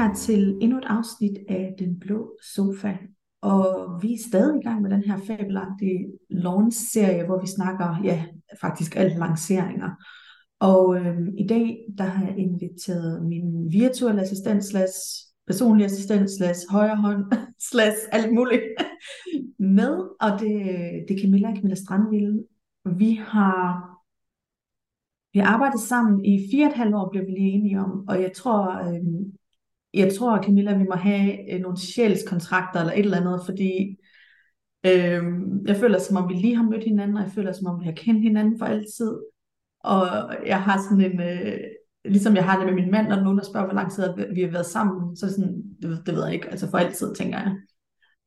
her til endnu et afsnit af Den Blå Sofa. Og vi er stadig i gang med den her fabelagtige launch-serie, hvor vi snakker, ja, faktisk alt lanceringer. Og øhm, i dag, der har jeg inviteret min virtuelle assistent, slash personlig assistent, slash højre hånd, slash alt muligt med. Og det, det er Camilla, Camilla Strandville. Vi har vi har arbejdet sammen i fire og et halvt år, blev vi lige enige om, og jeg tror, øh, jeg tror, Camilla, vi må have øh, nogle sjælskontrakter eller et eller andet, fordi øh, jeg føler, som om vi lige har mødt hinanden, og jeg føler, som om vi har kendt hinanden for altid. Og jeg har sådan en, øh, ligesom jeg har det med min mand, når nogen der spørger, hvor lang tid vi har været sammen, så sådan, det, det ved jeg ikke, altså for altid, tænker jeg.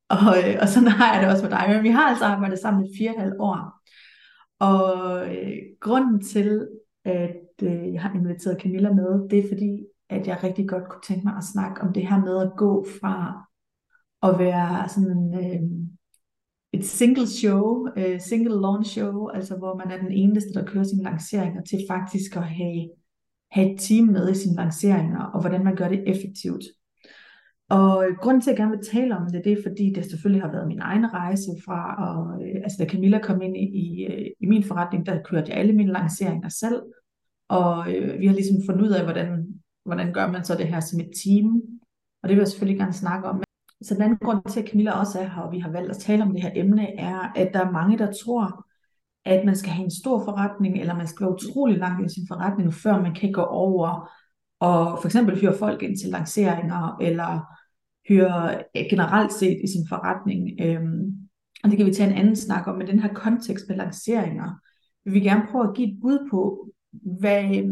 Og, øh, og sådan har jeg det også med dig, men vi har altså arbejdet sammen i fire og et halvt år. Og øh, grunden til, at øh, jeg har inviteret Camilla med, det er fordi, at jeg rigtig godt kunne tænke mig at snakke om det her med at gå fra at være sådan en, øh, et single show, øh, single launch show, altså hvor man er den eneste, der kører sine lanceringer, til faktisk at have, have et team med i sine lanceringer, og hvordan man gør det effektivt. Og grunden til, at jeg gerne vil tale om det, det er fordi, det selvfølgelig har været min egen rejse fra, og, øh, altså da Camilla kom ind i, i, øh, i min forretning, der kørte jeg alle mine lanceringer selv, og øh, vi har ligesom fundet ud af, hvordan, hvordan gør man så det her som et team, og det vil jeg selvfølgelig gerne snakke om. Så den anden grund til, at Camilla også er her, og vi har valgt at tale om det her emne, er, at der er mange, der tror, at man skal have en stor forretning, eller man skal være utrolig langt i sin forretning, før man kan gå over og for eksempel hyre folk ind til lanceringer, eller hyre generelt set i sin forretning. Øhm, og det kan vi tage en anden snak om, men den her kontekst med lanceringer, vil vi gerne prøve at give et bud på, hvad, øh,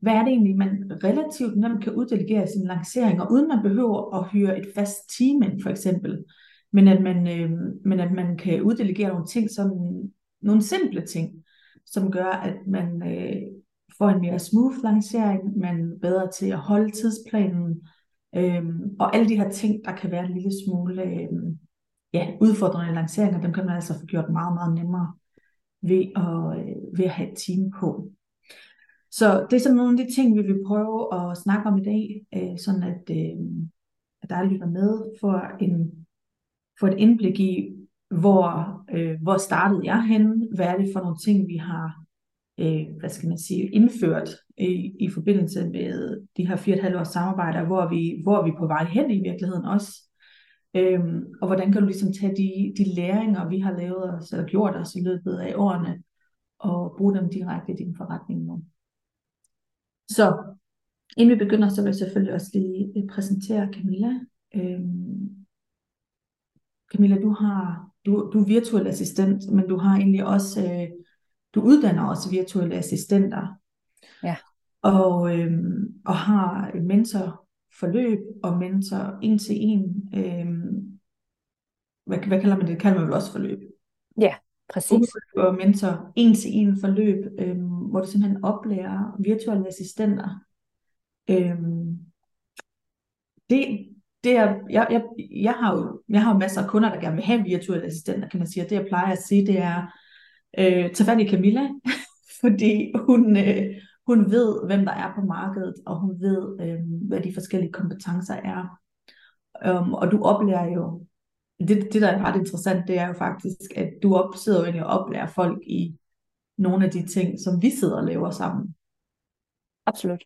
hvad er det egentlig, man relativt nemt kan uddelegere sine lanceringer, uden man behøver at hyre et fast team ind, for eksempel. Men at man, øh, men at man kan uddelegere nogle ting, som nogle simple ting, som gør, at man øh, får en mere smooth lancering, man er bedre til at holde tidsplanen, øh, og alle de her ting, der kan være en lille smule øh, ja, udfordrende lanceringer, dem kan man altså få gjort meget, meget nemmere ved at, øh, ved at have et team på. Så det er sådan nogle af de ting, vi vil prøve at snakke om i dag, øh, sådan at, øh, at der lytter med for, en, for et indblik i, hvor, øh, hvor startede jeg henne, hvad er det for nogle ting, vi har øh, hvad skal man sige, indført i, i forbindelse med de her fire og et halvt års samarbejder, hvor vi, hvor er vi på vej hen i virkeligheden også. Øhm, og hvordan kan du ligesom tage de, de læringer, vi har lavet os, eller gjort os i løbet af årene, og bruge dem direkte i din forretning nu. Så inden vi begynder, så vil jeg selvfølgelig også lige øh, præsentere Camilla. Øhm, Camilla, du, har, du, du er virtuel assistent, men du har egentlig også øh, du uddanner også virtuelle assistenter. Ja. Og, øhm, og har mentorforløb og mentor en til en. Øhm, hvad, hvad kalder man det? Det kalder man vel også forløb. Ja, præcis. Og mentor en til en forløb, øhm, hvor du simpelthen oplærer virtuelle assistenter. Øhm, det, det er, jeg, jeg, jeg, har jo, jeg har jo masser af kunder, der gerne vil have virtuelle assistenter, kan man sige. Og det jeg plejer at sige, det er, øh, tag fat i Camilla, fordi hun, øh, hun ved, hvem der er på markedet, og hun ved, øh, hvad de forskellige kompetencer er. Um, og du oplærer jo, det, det der er ret interessant, det er jo faktisk, at du op, sidder jo egentlig og oplærer folk i nogle af de ting, som vi sidder og laver sammen. Absolut.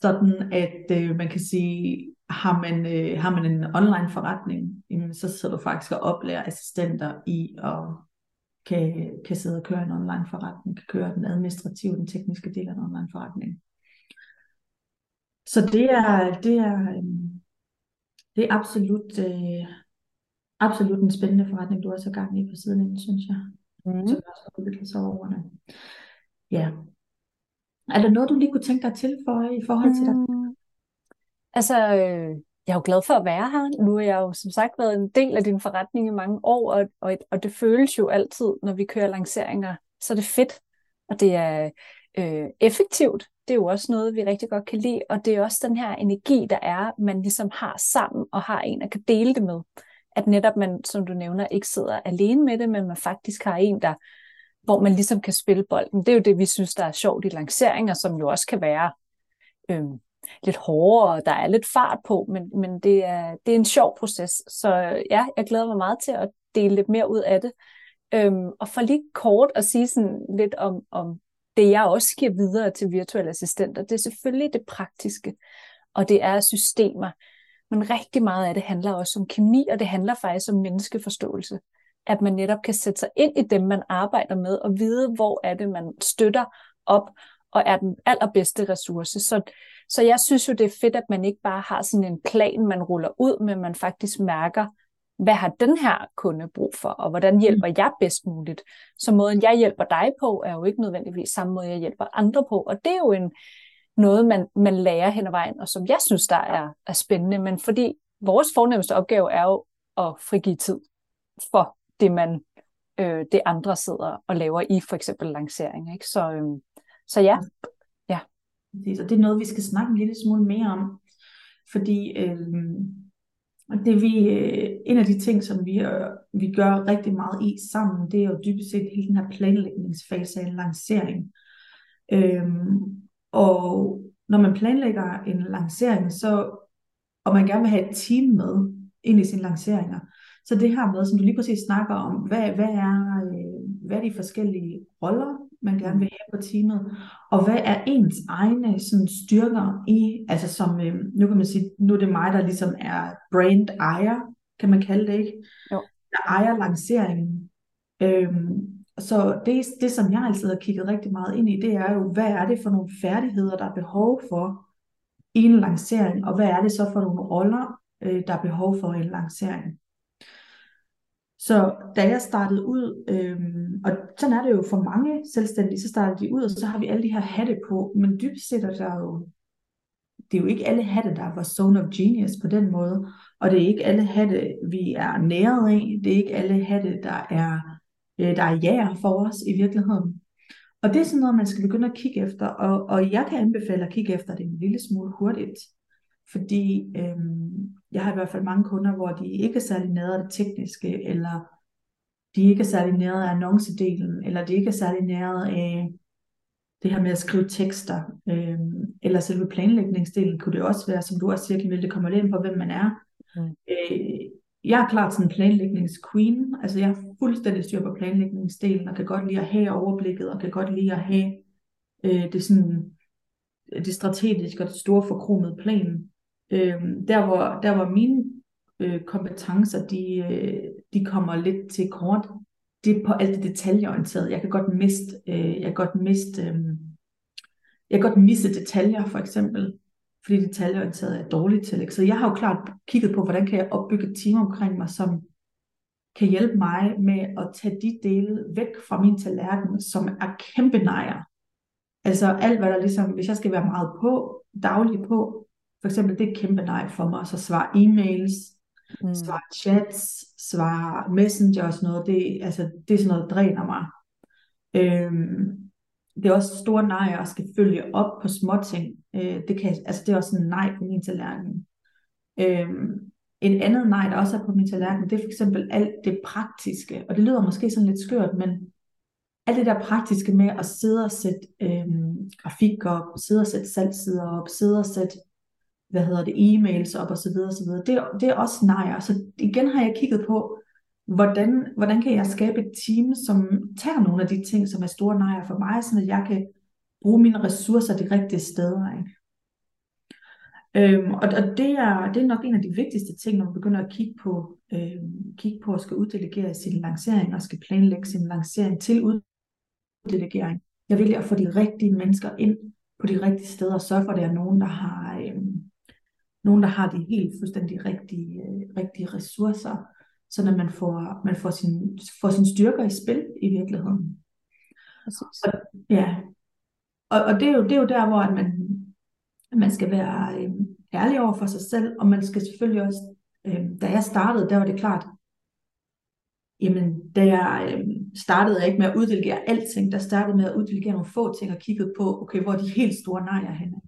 Sådan at øh, man kan sige, har man, øh, har man en online forretning, jamen, så sidder du faktisk og oplærer assistenter i at kan, kan sidde og køre en online forretning, kan køre den administrative, den tekniske del af en online forretning. Så det er, det er, øhm, det er absolut, øh, absolut en spændende forretning, du også har gang i på siden af, synes jeg. Mm. Som også har udviklet sig over årene. Ja. Er der noget, du lige kunne tænke dig til for i forhold til mm. dig? Altså, øh, jeg er jo glad for at være her. Nu har jeg jo som sagt været en del af din forretning i mange år, og, og, og det føles jo altid, når vi kører lanceringer, så er det fedt, og det er øh, effektivt. Det er jo også noget, vi rigtig godt kan lide, og det er også den her energi, der er, man ligesom har sammen, og har en, der kan dele det med. At netop man, som du nævner, ikke sidder alene med det, men man faktisk har en, der hvor man ligesom kan spille bolden. Det er jo det, vi synes, der er sjovt i lanceringer, som jo også kan være øhm, lidt hårdere, og der er lidt fart på, men, men det, er, det er en sjov proces. Så ja, jeg glæder mig meget til at dele lidt mere ud af det. Øhm, og for lige kort at sige sådan lidt om, om det, jeg også giver videre til virtuelle assistenter, det er selvfølgelig det praktiske, og det er systemer. Men rigtig meget af det handler også om kemi, og det handler faktisk om menneskeforståelse. At man netop kan sætte sig ind i dem, man arbejder med, og vide, hvor er det, man støtter op, og er den allerbedste ressource. Så, så jeg synes jo, det er fedt, at man ikke bare har sådan en plan, man ruller ud, men man faktisk mærker, hvad har den her kunde brug for, og hvordan mm. hjælper jeg bedst muligt. Så måden, jeg hjælper dig på, er jo ikke nødvendigvis samme måde, jeg hjælper andre på, og det er jo en, noget, man, man lærer hen ad vejen, og som jeg synes, der er, er spændende, men fordi vores fornemmeste opgave er jo at frigive tid for det, man øh, det andre sidder og laver i for eksempel lancering. Ikke? Så, øh, så ja. ja. Og det er noget, vi skal snakke en lille smule mere om, fordi øh, det vi, øh, en af de ting, som vi, øh, vi gør rigtig meget i sammen, det er jo dybest set hele den her planlægningsfase af en lancering. Øh, og når man planlægger en lancering, så, og man gerne vil have et team med ind i sine lanceringer, så det her med, som du lige præcis snakker om, hvad, hvad, er, øh, hvad er de forskellige roller, man gerne vil have på teamet, og hvad er ens egne sådan, styrker i, altså som, øh, nu kan man sige, nu er det mig, der ligesom er brand ejer, kan man kalde det, ikke? Jo. Der ejer lanceringen. Øhm, så det, det, som jeg altid har kigget rigtig meget ind i, det er jo, hvad er det for nogle færdigheder, der er behov for i en lancering, og hvad er det så for nogle roller, øh, der er behov for i en lancering. Så da jeg startede ud, øh, og sådan er det jo for mange selvstændige, så startede de ud, og så har vi alle de her hatte på, men dybest set er der jo, det er jo ikke alle hatte, der var zone of genius på den måde, og det er ikke alle hatte, vi er næret af, det er ikke alle hatte, der er øh, der er jæger for os i virkeligheden. Og det er sådan noget, man skal begynde at kigge efter, og, og jeg kan anbefale at kigge efter det en lille smule hurtigt, fordi øhm, jeg har i hvert fald mange kunder, hvor de ikke er særlig nære af det tekniske, eller de ikke er særlig nære af annoncedelen, eller de ikke er særlig nære af det her med at skrive tekster, øhm, eller selve planlægningsdelen kunne det også være, som du også siger, Camille, det kommer lidt ind på, hvem man er. Mm. Øh, jeg er klart sådan en planlægningsqueen. Altså jeg har fuldstændig styr på planlægningsdelen, og kan godt lide at have overblikket, og kan godt lide at have øh, det, sådan, det strategiske og det store forkromede plan. Øh, der, hvor, der hvor mine øh, kompetencer, de, øh, de kommer lidt til kort, det er på alt det detaljeorienterede. Jeg kan godt miste, øh, jeg kan godt miste, øh, jeg kan godt misse detaljer for eksempel fordi detaljeorienteret er dårligt til. Ikke? Så jeg har jo klart kigget på, hvordan kan jeg opbygge et team omkring mig, som kan hjælpe mig med at tage de dele væk fra min tallerken, som er kæmpe nejer. Altså alt, hvad der ligesom, hvis jeg skal være meget på, dagligt på, for eksempel, det er kæmpe nej for mig, så svar e-mails, mm. svar chats, svar messenger og sådan noget, det, altså, det er sådan noget, der dræner mig. Øhm, det er også store nej at skal følge op på småting. Øh, det, kan, altså det er også en nej på min tallerken. Øh, en andet nej, der også er på min tallerken, det er for eksempel alt det praktiske. Og det lyder måske sådan lidt skørt, men alt det der praktiske med at sidde og sætte øh, grafik op, sidde og sætte salgsider op, sidde og sætte hvad hedder det, e-mails op og så videre, og så videre. Det, det er også nej. Så igen har jeg kigget på, hvordan, hvordan kan jeg skabe et team, som tager nogle af de ting, som er store nejer for mig, så jeg kan bruge mine ressourcer de rigtige steder. Ikke? Øhm, og, og det, er, det er nok en af de vigtigste ting, når man begynder at kigge på, øhm, kigge på at skal uddelegere sin lancering, og skal planlægge sin lancering til uddelegering. Jeg vil at få de rigtige mennesker ind på de rigtige steder, og sørge for, at der er nogen, der har, øhm, nogen, der har de helt fuldstændig rigtige, øh, rigtige ressourcer, så når man får, man får, sin, får sin styrker i spil i virkeligheden. Og, ja. Og, og det, er jo, det er jo der, hvor man, man skal være øh, ærlig over for sig selv, og man skal selvfølgelig også, øh, da jeg startede, der var det klart, jamen, da jeg øh, startede jeg ikke med at uddelegere alting, der startede med at uddelegere nogle få ting, og kiggede på, okay, hvor er de helt store nejer henne?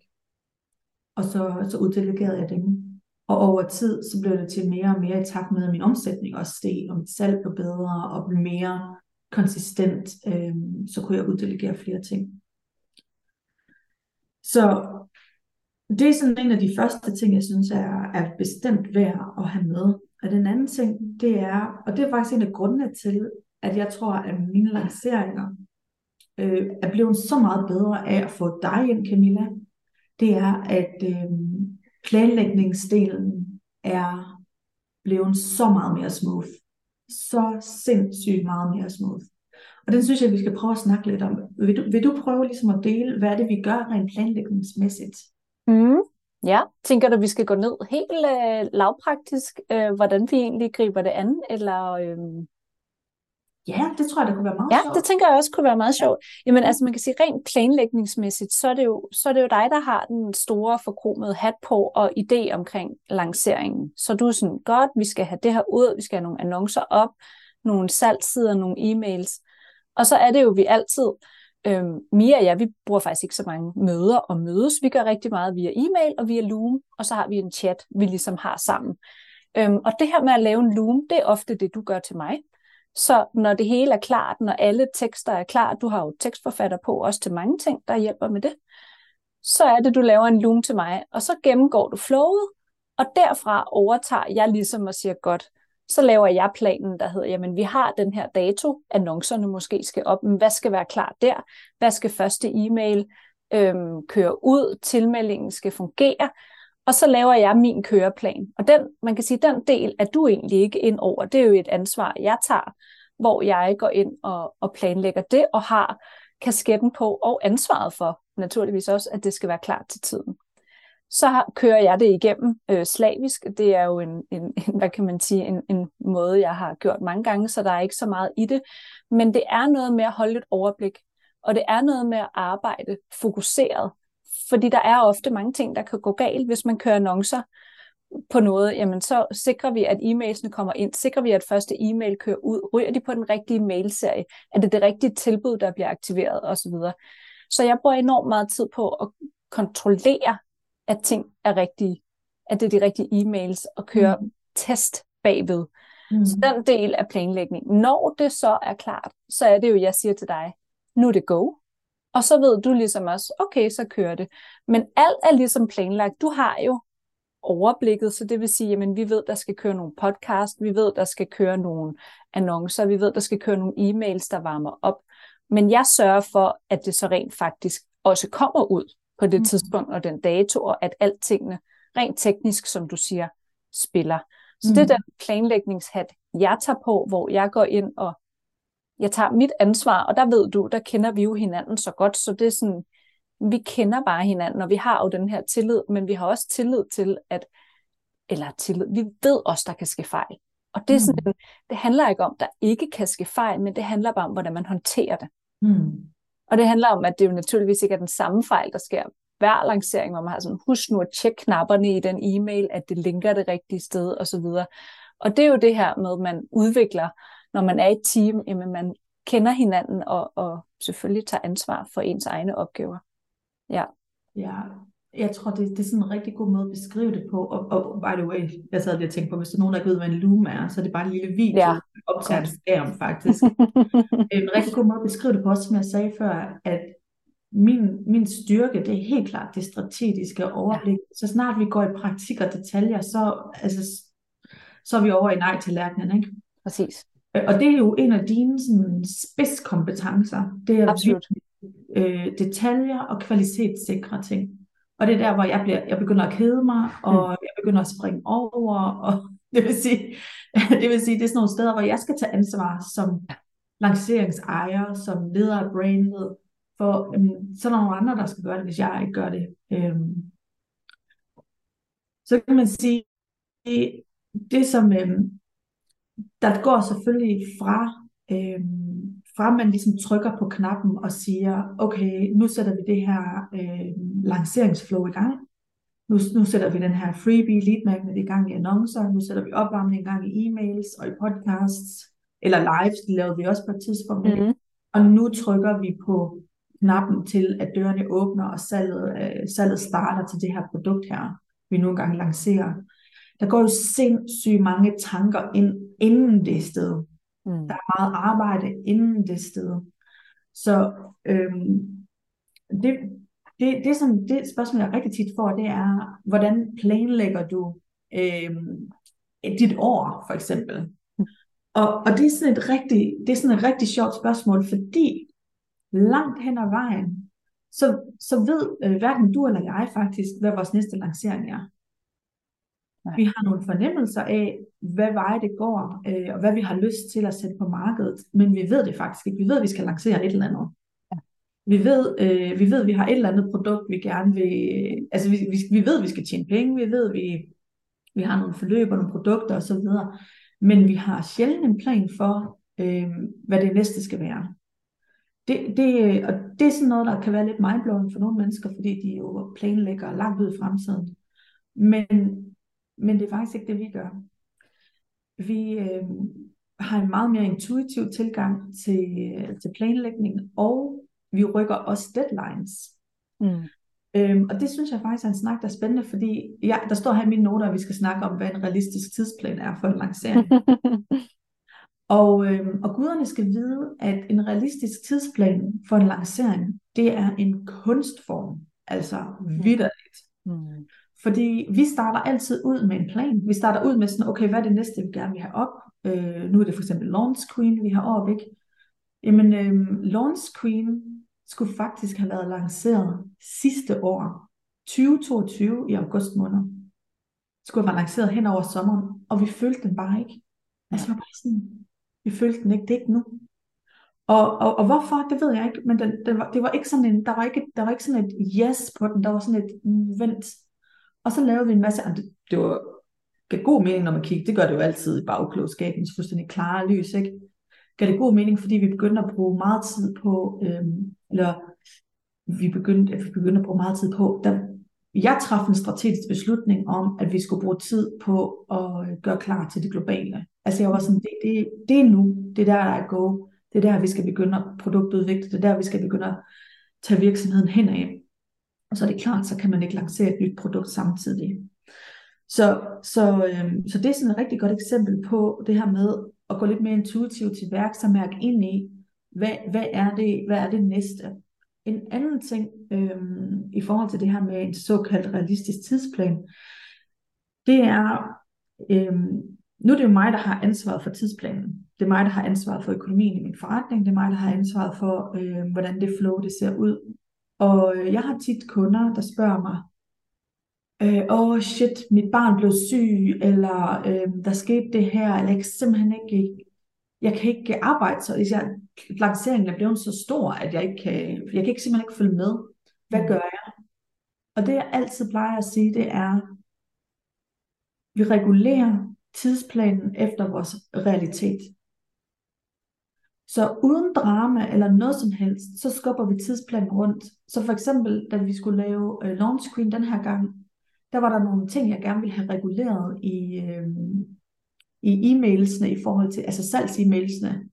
Og så, så uddelegerede jeg dem. Og over tid, så blev det til mere og mere i takt med, at min omsætning også steg, og mit salg blev bedre og blev mere konsistent, øh, så kunne jeg uddelegere flere ting. Så Det er sådan en af de første ting, jeg synes er, er bestemt værd at have med. Og den anden ting, det er, og det er faktisk en af grundene til, at jeg tror, at mine lanceringer øh, er blevet så meget bedre af at få dig ind, Camilla, det er, at øh, planlægningsdelen er blevet så meget mere smooth. Så sindssygt meget mere smooth. Og den synes jeg, vi skal prøve at snakke lidt om. Vil du, vil du prøve ligesom at dele, hvad er det, vi gør rent planlægningsmæssigt? Mm. Ja, tænker du, vi skal gå ned helt øh, lavpraktisk, øh, hvordan vi egentlig griber det an, eller... Øh... Ja, det tror jeg, det kunne være meget ja, sjovt. det tænker jeg også kunne være meget sjovt. Jamen altså, man kan sige rent planlægningsmæssigt, så er det jo, så er det jo dig, der har den store forkromede hat på og idé omkring lanceringen. Så du er sådan, godt, vi skal have det her ud, vi skal have nogle annoncer op, nogle salgsider, nogle e-mails. Og så er det jo, vi altid, øhm, Mia og jeg, vi bruger faktisk ikke så mange møder og mødes. Vi gør rigtig meget via e-mail og via Loom, og så har vi en chat, vi ligesom har sammen. Øhm, og det her med at lave en Loom, det er ofte det, du gør til mig. Så når det hele er klart, når alle tekster er klar, du har jo tekstforfatter på også til mange ting, der hjælper med det, så er det, du laver en loom til mig, og så gennemgår du flowet, og derfra overtager jeg ligesom og siger, godt, så laver jeg planen, der hedder, jamen vi har den her dato, annoncerne måske skal op, men hvad skal være klar der? Hvad skal første e-mail øhm, køre ud? Tilmeldingen skal fungere. Og så laver jeg min køreplan. Og den, man kan sige, den del er du egentlig ikke ind over. Det er jo et ansvar, jeg tager, hvor jeg går ind og, og planlægger det, og har kasketten på og ansvaret for naturligvis også, at det skal være klar til tiden så kører jeg det igennem øh, slavisk. Det er jo en, en, en, hvad kan man sige, en, en måde, jeg har gjort mange gange, så der er ikke så meget i det. Men det er noget med at holde et overblik, og det er noget med at arbejde fokuseret. Fordi der er ofte mange ting, der kan gå galt, hvis man kører annoncer på noget, jamen så sikrer vi, at e-mailsene kommer ind, sikrer vi, at første e-mail kører ud, ryger de på den rigtige mailserie, er det det rigtige tilbud, der bliver aktiveret osv. Så jeg bruger enormt meget tid på at kontrollere at ting er rigtige, at det er de rigtige e-mails, og køre mm. test bagved. Mm. Så den del af planlægningen. Når det så er klart, så er det jo, jeg siger til dig, nu er det go. Og så ved du ligesom også, okay, så kører det. Men alt er ligesom planlagt. Du har jo overblikket, så det vil sige, at vi ved, der skal køre nogle podcast, vi ved, der skal køre nogle annoncer, vi ved, der skal køre nogle e-mails, der varmer op. Men jeg sørger for, at det så rent faktisk også kommer ud på det mm. tidspunkt og den dato, og at altingene rent teknisk, som du siger, spiller. Så mm. det er den planlægningshat, jeg tager på, hvor jeg går ind og jeg tager mit ansvar, og der ved du, der kender vi jo hinanden så godt, så det er sådan, vi kender bare hinanden, og vi har jo den her tillid, men vi har også tillid til, at, eller tillid, vi ved også, der kan ske fejl. Og det, er sådan, mm. det handler ikke om, der ikke kan ske fejl, men det handler bare om, hvordan man håndterer det. Mm. Og det handler om, at det jo naturligvis ikke er den samme fejl, der sker hver lancering, hvor man har sådan, husk nu at tjekke knapperne i den e-mail, at det linker det rigtige sted osv. Og det er jo det her med, at man udvikler, når man er et team, jamen man kender hinanden og, og selvfølgelig tager ansvar for ens egne opgaver. Ja. Ja, jeg tror, det, det er sådan en rigtig god måde at beskrive det på. Og, og by the way, jeg sad lige og tænkte på, hvis der er nogen, der ikke ved, hvad en loom er, så er det bare en lille video, ja. optager en skærm faktisk. en rigtig god måde at beskrive det på, også som jeg sagde før, at min, min styrke, det er helt klart det strategiske overblik. Ja. Så snart vi går i praktik og detaljer, så, altså, så er vi over i nej til lærkenen, ikke? Præcis. Øh, og det er jo en af dine sådan, spidskompetencer. Det er Absolut. Øh, detaljer og kvalitetssikre ting. Og det er der, hvor jeg, bliver, jeg begynder at kede mig, og mm. jeg begynder at springe over, og det vil, sige, det vil sige, det er sådan nogle steder, hvor jeg skal tage ansvar som lanceringsejer, som leder af brandet, for øhm, så er der nogle andre, der skal gøre det, hvis jeg ikke gør det. Øhm, så kan man sige, det, det som, øhm, der går selvfølgelig fra, øhm, fra man ligesom trykker på knappen og siger, okay, nu sætter vi det her øh, lanceringsflow i gang. Nu, nu sætter vi den her freebie lead magnet i gang i annoncer. Nu sætter vi opvarmning i gang i e-mails og i podcasts. Eller lives, det lavede vi også på et tidspunkt. Mm-hmm. Og nu trykker vi på knappen til, at dørene åbner, og salget, øh, salget starter til det her produkt her, vi nu engang lancerer. Der går jo sindssygt mange tanker ind, inden det sted. Mm. Der er meget arbejde inden det sted. Så øhm, det, det, det, som, det spørgsmål, jeg rigtig tit får, det er, hvordan planlægger du øh, dit år, for eksempel? Og, og det, er sådan et rigtig, det er sådan et rigtig sjovt spørgsmål, fordi langt hen ad vejen, så, så ved øh, hverken du eller jeg faktisk, hvad vores næste lancering er. Nej. Vi har nogle fornemmelser af, hvad vej det går, øh, og hvad vi har lyst til at sætte på markedet, men vi ved det faktisk ikke. Vi ved, at vi skal lancere et eller andet. Ja. Vi ved, øh, vi ved, at vi har et eller andet produkt, vi gerne vil... Altså, vi, vi, vi ved, at vi skal tjene penge. Vi ved, at vi, vi har nogle forløb og nogle produkter osv. Men vi har sjældent en plan for, øh, hvad det næste skal være. Det, det, og det er sådan noget, der kan være lidt mindblowing for nogle mennesker, fordi de jo planlægger langt ud i fremtiden. Men, men det er faktisk ikke det, vi gør. Vi øh, har en meget mere intuitiv tilgang til, til planlægning, og vi rykker også deadlines. Mm. Øhm, og det synes jeg faktisk er en snak, der er spændende, fordi ja, der står her i mine noter, at vi skal snakke om, hvad en realistisk tidsplan er for en lancering. og, øhm, og guderne skal vide, at en realistisk tidsplan for en lancering, det er en kunstform, altså mm. vidderligt. Mm. Fordi vi starter altid ud med en plan. Vi starter ud med sådan, okay, hvad er det næste, vi gerne vil have op? Øh, nu er det for eksempel Launch Queen, vi har op, ikke? Jamen, øhm, Launch Queen skulle faktisk have været lanceret sidste år, 2022 i august måned. Skulle have været lanceret hen over sommeren, og vi følte den bare ikke. Altså, var bare sådan, vi følte den ikke, det er ikke nu. Og, og, og hvorfor, det ved jeg ikke, men den, den var, det var ikke sådan en, der var ikke, der var ikke sådan et yes på den, der var sådan et vent. Og så lavede vi en masse, det, det var gav god mening, når man kigger, det gør det jo altid i bagklogskabens fuldstændig klare lys, ikke? Gav det god mening, fordi vi begyndte at bruge meget tid på øhm, eller vi begyndte, at vi begyndte at bruge meget tid på, da jeg træffede en strategisk beslutning om, at vi skulle bruge tid på at gøre klar til det globale. Altså jeg var sådan, det, det, det er nu, det er der, der er go. Det er der, vi skal begynde at produktudvikle, det er der, vi skal begynde at tage virksomheden hen af. Og så er det klart, så kan man ikke lancere et nyt produkt samtidig. Så, så, øhm, så det er sådan et rigtig godt eksempel på det her med at gå lidt mere intuitivt til værks og mærke ind i, hvad, hvad, er det, hvad er det næste? En anden ting øhm, i forhold til det her med en såkaldt realistisk tidsplan, det er, øhm, nu er det jo mig, der har ansvaret for tidsplanen. Det er mig, der har ansvaret for økonomien i min forretning. Det er mig, der har ansvaret for, øh, hvordan det flow det ser ud. Og øh, jeg har tit kunder, der spørger mig, øh, åh oh shit, mit barn blev syg, eller øh, der skete det her, eller jeg kan simpelthen ikke jeg kan ikke arbejde så, hvis jeg, lanceringen er blevet så stor, at jeg ikke kan, jeg kan ikke simpelthen ikke følge med. Hvad gør jeg? Og det jeg altid plejer at sige, det er, vi regulerer tidsplanen efter vores realitet. Så uden drama eller noget som helst, så skubber vi tidsplanen rundt. Så for eksempel, da vi skulle lave øh, launch screen den her gang, der var der nogle ting, jeg gerne ville have reguleret i, øh, i e-mailsene i forhold til, altså salgs-e-mailsene.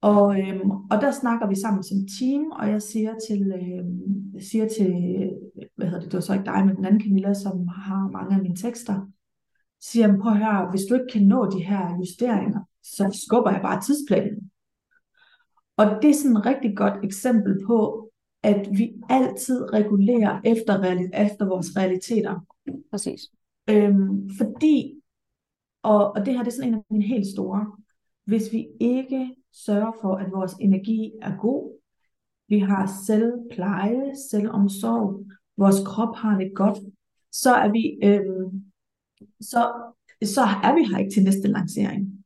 Og, øh, og der snakker vi sammen som team, og jeg siger til, øh, siger til hvad hedder det, det var så ikke dig, men den anden Camilla, som har mange af mine tekster, siger, prøv at høre, hvis du ikke kan nå de her justeringer, så skubber jeg bare tidsplanen. Og det er sådan et rigtig godt eksempel på, at vi altid regulerer efter, efter vores realiteter. Præcis. Øhm, fordi og, og det her det er sådan en af mine helt store. Hvis vi ikke sørger for, at vores energi er god, vi har selvpleje, selvomsorg, vores krop har det godt, så er vi, øhm, så, så er vi her ikke til næste lancering.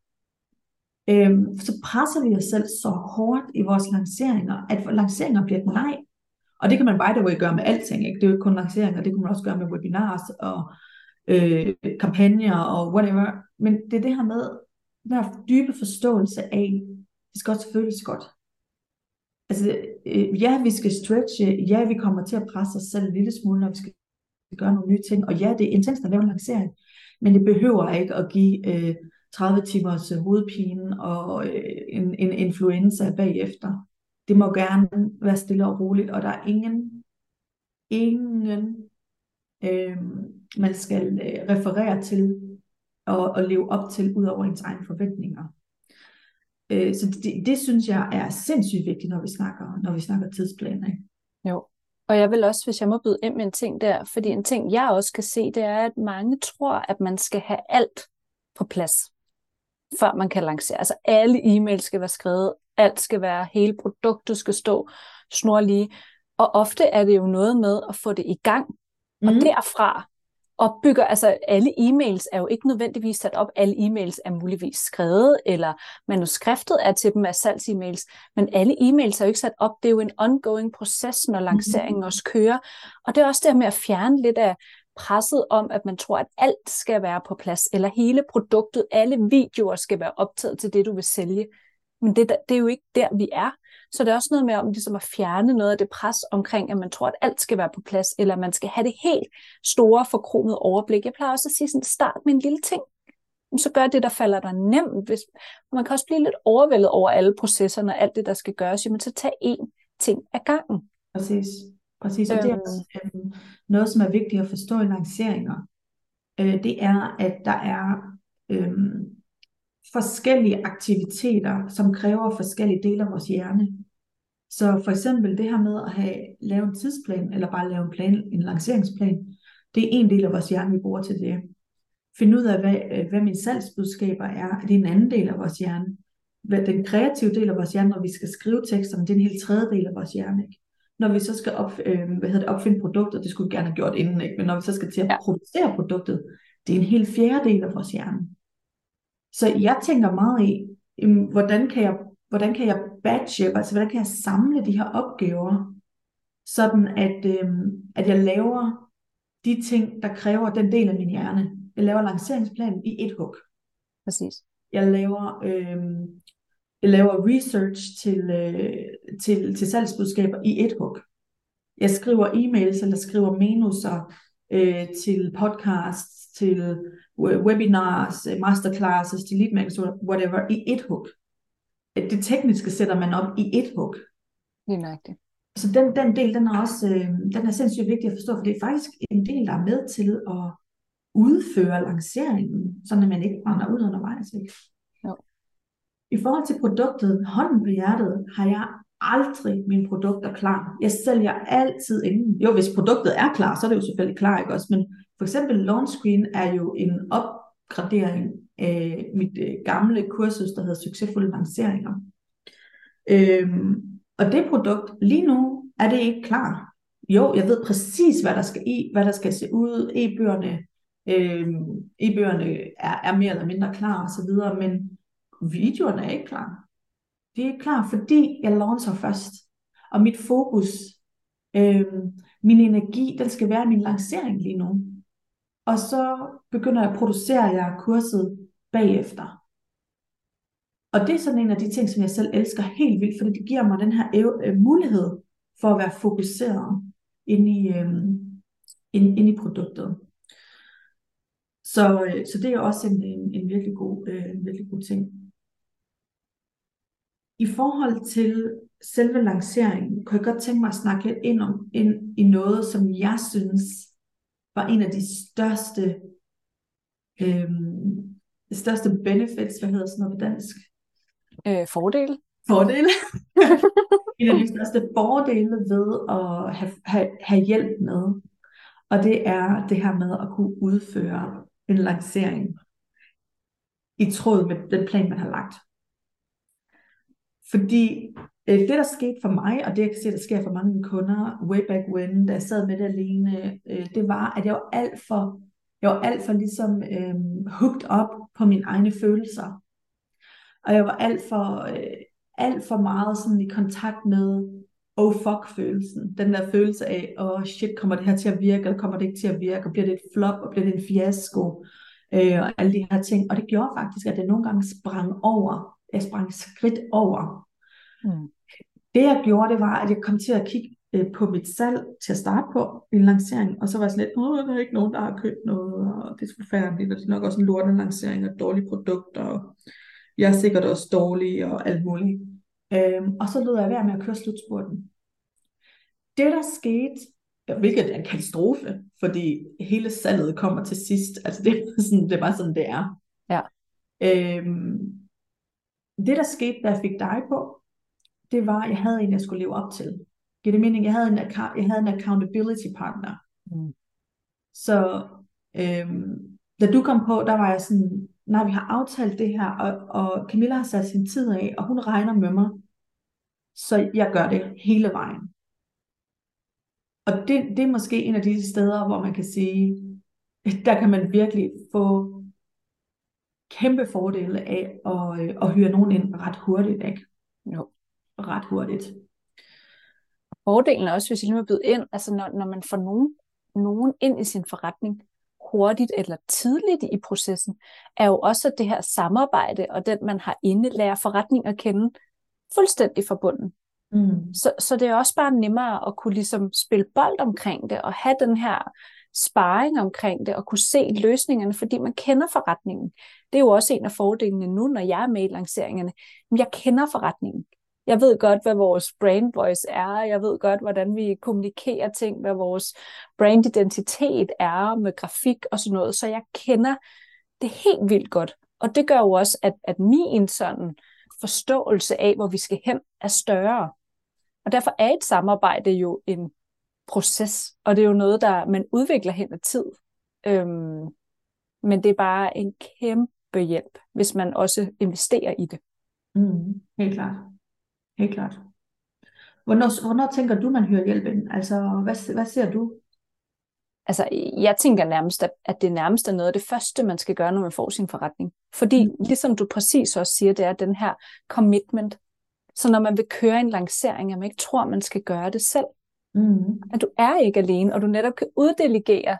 Øhm, så presser vi os selv så hårdt i vores lanceringer, at lanceringer bliver et nej. Og det kan man by the way gøre med alting. Ikke? Det er jo ikke kun lanceringer, det kan man også gøre med webinars og øh, kampagner og whatever. Men det er det her med den her dybe forståelse af, det skal også føles godt. Altså, øh, ja, vi skal stretche, ja, vi kommer til at presse os selv en lille smule, når vi skal gøre nogle nye ting, og ja, det er intenst at lave en lancering, men det behøver ikke at give øh, 30 timers hovedpine og øh, en, en influenza bagefter. Det må gerne være stille og roligt, og der er ingen, ingen øh, man skal øh, referere til og, og leve op til, ud over ens egne forventninger. Øh, så det, det synes jeg er sindssygt vigtigt, når vi snakker, når vi snakker tidsplaner. Jo, Og jeg vil også, hvis jeg må byde ind med en ting der, fordi en ting, jeg også kan se, det er, at mange tror, at man skal have alt på plads, før man kan lancere. Altså alle e-mails skal være skrevet, alt skal være, hele produktet skal stå snorlige. Og ofte er det jo noget med at få det i gang, mm. og derfra opbygger, altså alle e-mails er jo ikke nødvendigvis sat op, alle e-mails er muligvis skrevet, eller manuskriptet er til dem af salgs-e-mails, men alle e-mails er jo ikke sat op, det er jo en ongoing proces, når lanceringen mm-hmm. også kører, og det er også der med at fjerne lidt af presset om, at man tror, at alt skal være på plads, eller hele produktet, alle videoer skal være optaget til det, du vil sælge. Men det, det er jo ikke der, vi er. Så det er også noget med om ligesom at fjerne noget af det pres omkring, at man tror, at alt skal være på plads, eller man skal have det helt store, forkromede overblik. Jeg plejer også at sige sådan, start med en lille ting. Så gør det, der falder dig nemt. Hvis, man kan også blive lidt overvældet over alle processerne og alt det, der skal gøres. Jamen, så tag én ting ad gangen. Præcis. Præcis. Og det er også, øh, noget, som er vigtigt at forstå i lanceringer. Øh, det er, at der er øh, forskellige aktiviteter, som kræver forskellige dele af vores hjerne. Så for eksempel det her med at have lavet en tidsplan, eller bare lave en, plan, en lanceringsplan, det er en del af vores hjerne, vi bruger til det. Finde ud af, hvad, øh, hvad mine salgsbudskaber er, det er en anden del af vores hjerne. Hvad den kreative del af vores hjerne, når vi skal skrive teksterne, det er en helt tredje del af vores hjerne. Ikke? Når vi så skal op, øh, hvad hedder det, opfinde produktet, det skulle vi gerne have gjort inden, ikke? men når vi så skal til at ja. producere produktet, det er en helt fjerde del af vores hjerne. Så jeg tænker meget i, hvordan kan jeg, hvordan kan jeg batche, altså hvordan kan jeg samle de her opgaver, sådan at, øhm, at jeg laver de ting, der kræver den del af min hjerne. Jeg laver lanceringsplanen i et hug. Præcis. Jeg laver, jeg laver research til, øh, til, til salgsbudskaber i et hug. Jeg skriver e-mails eller skriver menuser øh, til podcasts, til webinars, øh, masterclasses, til lead magnets, whatever, i et hug. Det tekniske sætter man op i et hug. Det er nøjagtigt. Så den, den del, den er også øh, den er sindssygt vigtig at forstå, for det er faktisk en del, der er med til at udføre lanceringen, så man ikke brænder ud undervejs. Ikke? I forhold til produktet, hånden på hjertet, har jeg aldrig mine produkter klar. Jeg sælger altid inden. Jo, hvis produktet er klar, så er det jo selvfølgelig klar, ikke også? Men for eksempel launch screen er jo en opgradering af mit øh, gamle kursus, der hedder Succesfulde Lanceringer. Øhm, og det produkt, lige nu er det ikke klar. Jo, jeg ved præcis, hvad der skal i, hvad der skal se ud. E-bøgerne, øhm, e-bøgerne er, er mere eller mindre klar osv., men videoerne er ikke klar. De er ikke klar, fordi jeg launcher først. Og mit fokus, øh, min energi, den skal være min lancering lige nu. Og så begynder jeg at producere jeg kurset bagefter. Og det er sådan en af de ting, som jeg selv elsker helt vildt, fordi det giver mig den her øh, mulighed for at være fokuseret ind i, øh, ind, ind i produktet. Så, øh, så det er også en, en, en, virkelig god, øh, en virkelig god ting. I forhold til selve lanceringen, kunne jeg godt tænke mig at snakke lidt ind, om, ind i noget, som jeg synes var en af de største øh, største benefits, hvad hedder sådan noget på dansk? Øh, fordele. Fordele. en af de største fordele ved at have, have, have hjælp med. Og det er det her med at kunne udføre en lancering i tråd med den plan, man har lagt. Fordi øh, det, der skete for mig, og det jeg kan se, der sker for mange kunder, way back when, da jeg sad med det alene, øh, det var, at jeg var alt for, jeg var alt for ligesom øh, hooked op på mine egne følelser. Og jeg var alt for, øh, alt for meget sådan i kontakt med oh fuck følelsen. Den der følelse af, oh shit, kommer det her til at virke, eller kommer det ikke til at virke, og bliver det et flop, og bliver det en fiasko, øh, og alle de her ting. Og det gjorde faktisk, at jeg nogle gange sprang over, jeg sprang skridt over. Mm. Det jeg gjorde, det var, at jeg kom til at kigge øh, på mit salg til at starte på en lancering, og så var jeg sådan lidt, åh, der er ikke nogen, der har købt noget, og det er forfærdeligt, og det er nok også en lorte lancering, og dårlige produkter, og jeg er sikkert også dårlig og alt muligt. Øhm, og så lød jeg være med at køre slutspurten. Det der skete, hvilket er en katastrofe, fordi hele salget kommer til sidst. Altså det er, sådan, det er bare sådan, det er. Ja. Øhm, det der skete, da jeg fik dig på, det var, at jeg havde en, jeg skulle leve op til. Giver det mening? Jeg havde en, jeg havde en accountability partner. Mm. Så øhm, da du kom på, der var jeg sådan, nej, vi har aftalt det her, og, og Camilla har sat sin tid af, og hun regner med mig. Så jeg gør det hele vejen. Og det, det er måske en af de steder, hvor man kan sige, der kan man virkelig få kæmpe fordele af at, øh, at hyre nogen ind ret hurtigt, ikke? Jo. Ret hurtigt. Fordelen er også, hvis I lige må byde ind, altså når, når man får nogen, nogen ind i sin forretning hurtigt eller tidligt i processen, er jo også det her samarbejde og den, man har inde, lærer forretning at kende fuldstændig forbundet. Mm. Så, så det er også bare nemmere at kunne ligesom spille bold omkring det og have den her sparring omkring det og kunne se løsningerne, fordi man kender forretningen. Det er jo også en af fordelene nu, når jeg er med i lanceringerne. Men jeg kender forretningen. Jeg ved godt, hvad vores brand voice er. Jeg ved godt, hvordan vi kommunikerer ting, hvad vores brandidentitet er med grafik og sådan noget. Så jeg kender det helt vildt godt. Og det gør jo også, at, at min sådan forståelse af, hvor vi skal hen, er større. Og derfor er et samarbejde jo en proces, og det er jo noget, der man udvikler hen ad tid. Øhm, men det er bare en kæmpe hjælp, hvis man også investerer i det. Mm, helt klart. Helt klart. Hvornår, hvornår tænker du, man hører hjælp ind? Altså, hvad, hvad ser du? Altså, jeg tænker nærmest, at det nærmest er noget af det første, man skal gøre, når man får sin forretning. Fordi, mm. ligesom du præcis også siger, det er den her commitment. Så når man vil køre en lancering, at man ikke tror, man skal gøre det selv. Mm. At du er ikke alene, og du netop kan uddelegere,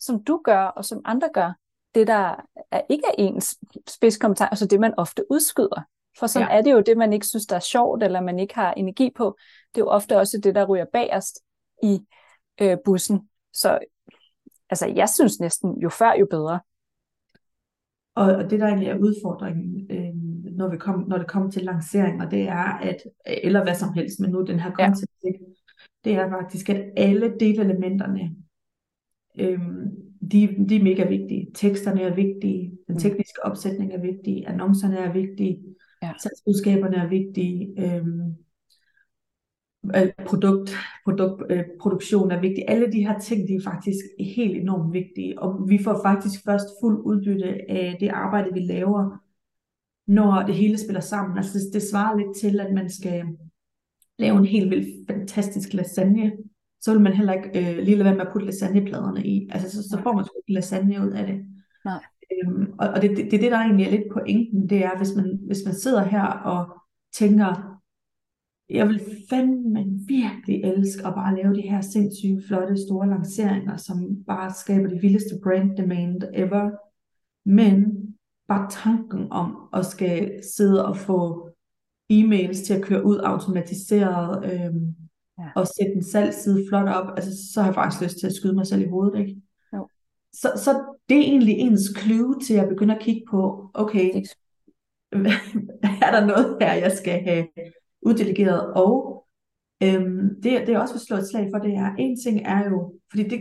som du gør, og som andre gør, det der er ikke er ens spidskompetence, altså det man ofte udskyder. For sådan ja. er det jo det, man ikke synes, der er sjovt, eller man ikke har energi på. Det er jo ofte også det, der ryger bagerst i øh, bussen. Så altså, jeg synes næsten, jo før, jo bedre. Og, og det, der egentlig er udfordringen, øh, når, vi kom, når det kommer til lanceringer, det er, at, eller hvad som helst, men nu den her kontekst, ja. det er faktisk, at alle delelementerne, øh, de, de er mega vigtige. Teksterne er vigtige, den mm. tekniske opsætning er vigtig, annoncerne er vigtige, ja. salgsbudskaberne er vigtige, øhm, øh, produkt, produkt, øh, produktion er vigtig. Alle de her ting, de er faktisk helt enormt vigtige, og vi får faktisk først fuld udbytte af det arbejde, vi laver, når det hele spiller sammen. Altså det, det svarer lidt til, at man skal lave en helt vildt fantastisk lasagne, så vil man heller ikke øh, lige lade være med at putte lasagnepladerne i. Altså så, så får man sgu lasagne ud af det. Nej. Øhm, og og det, det, det det, der egentlig er lidt pointen, det er, hvis man, hvis man sidder her og tænker, jeg vil fandme virkelig elske at bare lave de her sindssyge, flotte, store lanceringer, som bare skaber det vildeste brand demand ever. Men bare tanken om at skal sidde og få e-mails til at køre ud automatiseret, øhm, ja. og sætte en salgsside flot op, altså så har jeg faktisk lyst til at skyde mig selv i hovedet, ikke? Jo. Så, så det er egentlig ens clue til at begynde at kigge på, okay, er der noget her, jeg skal have uddelegeret, og øhm, det, det er også at slå et slag for, det er, en ting er jo, fordi det,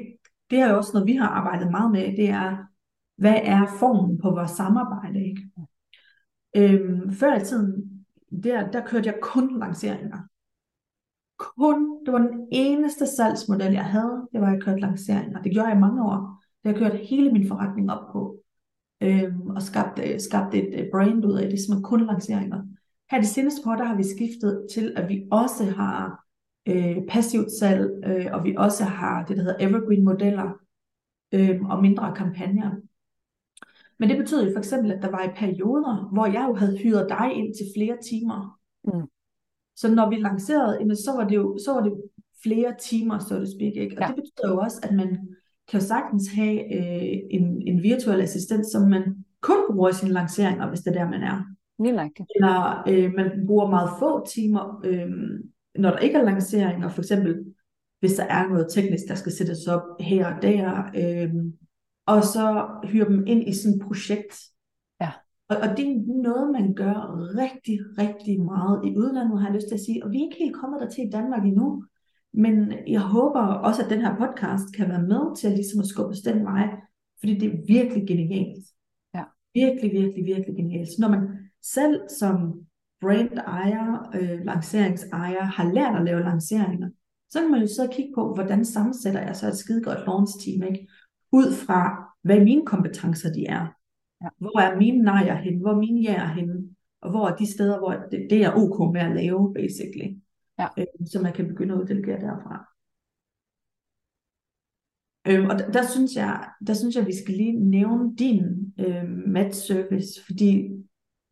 det er jo også noget, vi har arbejdet meget med, det er, hvad er formen på vores samarbejde, ikke? Øhm, før i tiden, der, der kørte jeg kun lanceringer. Kun, det var den eneste salgsmodel, jeg havde, det var, at jeg kørte lanceringer. Det gjorde jeg i mange år. Det har kørt hele min forretning op på. Øhm, og skabt, øh, skabt et øh, brand ud af det, som er kun lanceringer. Her de seneste par der har vi skiftet til, at vi også har øh, passivt salg, øh, og vi også har det, der hedder evergreen modeller, øh, og mindre kampagner. Men det betød jo for eksempel, at der var i perioder, hvor jeg jo havde hyret dig ind til flere timer. Mm. Så når vi lancerede, så var det jo så var det flere timer, så to speak. Ikke? Og ja. det betyder jo også, at man kan jo sagtens have øh, en, en virtuel assistent, som man kun bruger i sine lanceringer, hvis det er der, man er. Lige Eller øh, man bruger meget få timer, øh, når der ikke er lanceringer, for eksempel hvis der er noget teknisk, der skal sættes op her og der, øh, og så hyre dem ind i sådan et projekt. Og, og det er noget, man gør rigtig, rigtig meget i udlandet, har jeg lyst til at sige, og vi er ikke helt kommet der til i Danmark endnu. Men jeg håber også, at den her podcast kan være med til at, ligesom at skubbe den vej, fordi det er virkelig genialt. Ja. Virkelig, virkelig, virkelig genialt. Så når man selv som brand ejer, øh, lanceringsejer, har lært at lave lanceringer, Så kan man jo sidde og kigge på, hvordan sammensætter jeg så et skide godt launch team, ikke? Ud fra, hvad mine kompetencer de er. Ja. Hvor er mine nejer hen? Hvor er mine ja er henne? Og hvor er de steder, hvor det, det er ok med at lave, basically. Ja. Øh, så man kan begynde at uddelegere derfra. Øh, og der, der, synes jeg, der synes jeg, vi skal lige nævne din øh, match service, fordi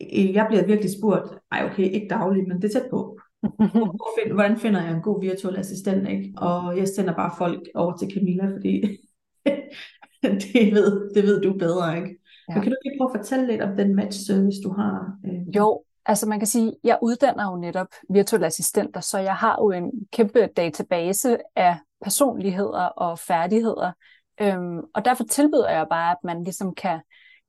øh, jeg bliver virkelig spurgt, ej okay, ikke dagligt, men det er tæt på. Hvordan finder jeg en god virtuel assistent, ikke? Og jeg sender bare folk over til Camilla, fordi det, ved, det ved du bedre, ikke? Ja. Men kan du ikke prøve at fortælle lidt om den match service, du har? Øh? Jo, altså man kan sige, jeg uddanner jo netop virtuelle assistenter, så jeg har jo en kæmpe database af personligheder og færdigheder. Øhm, og derfor tilbyder jeg bare, at man ligesom kan,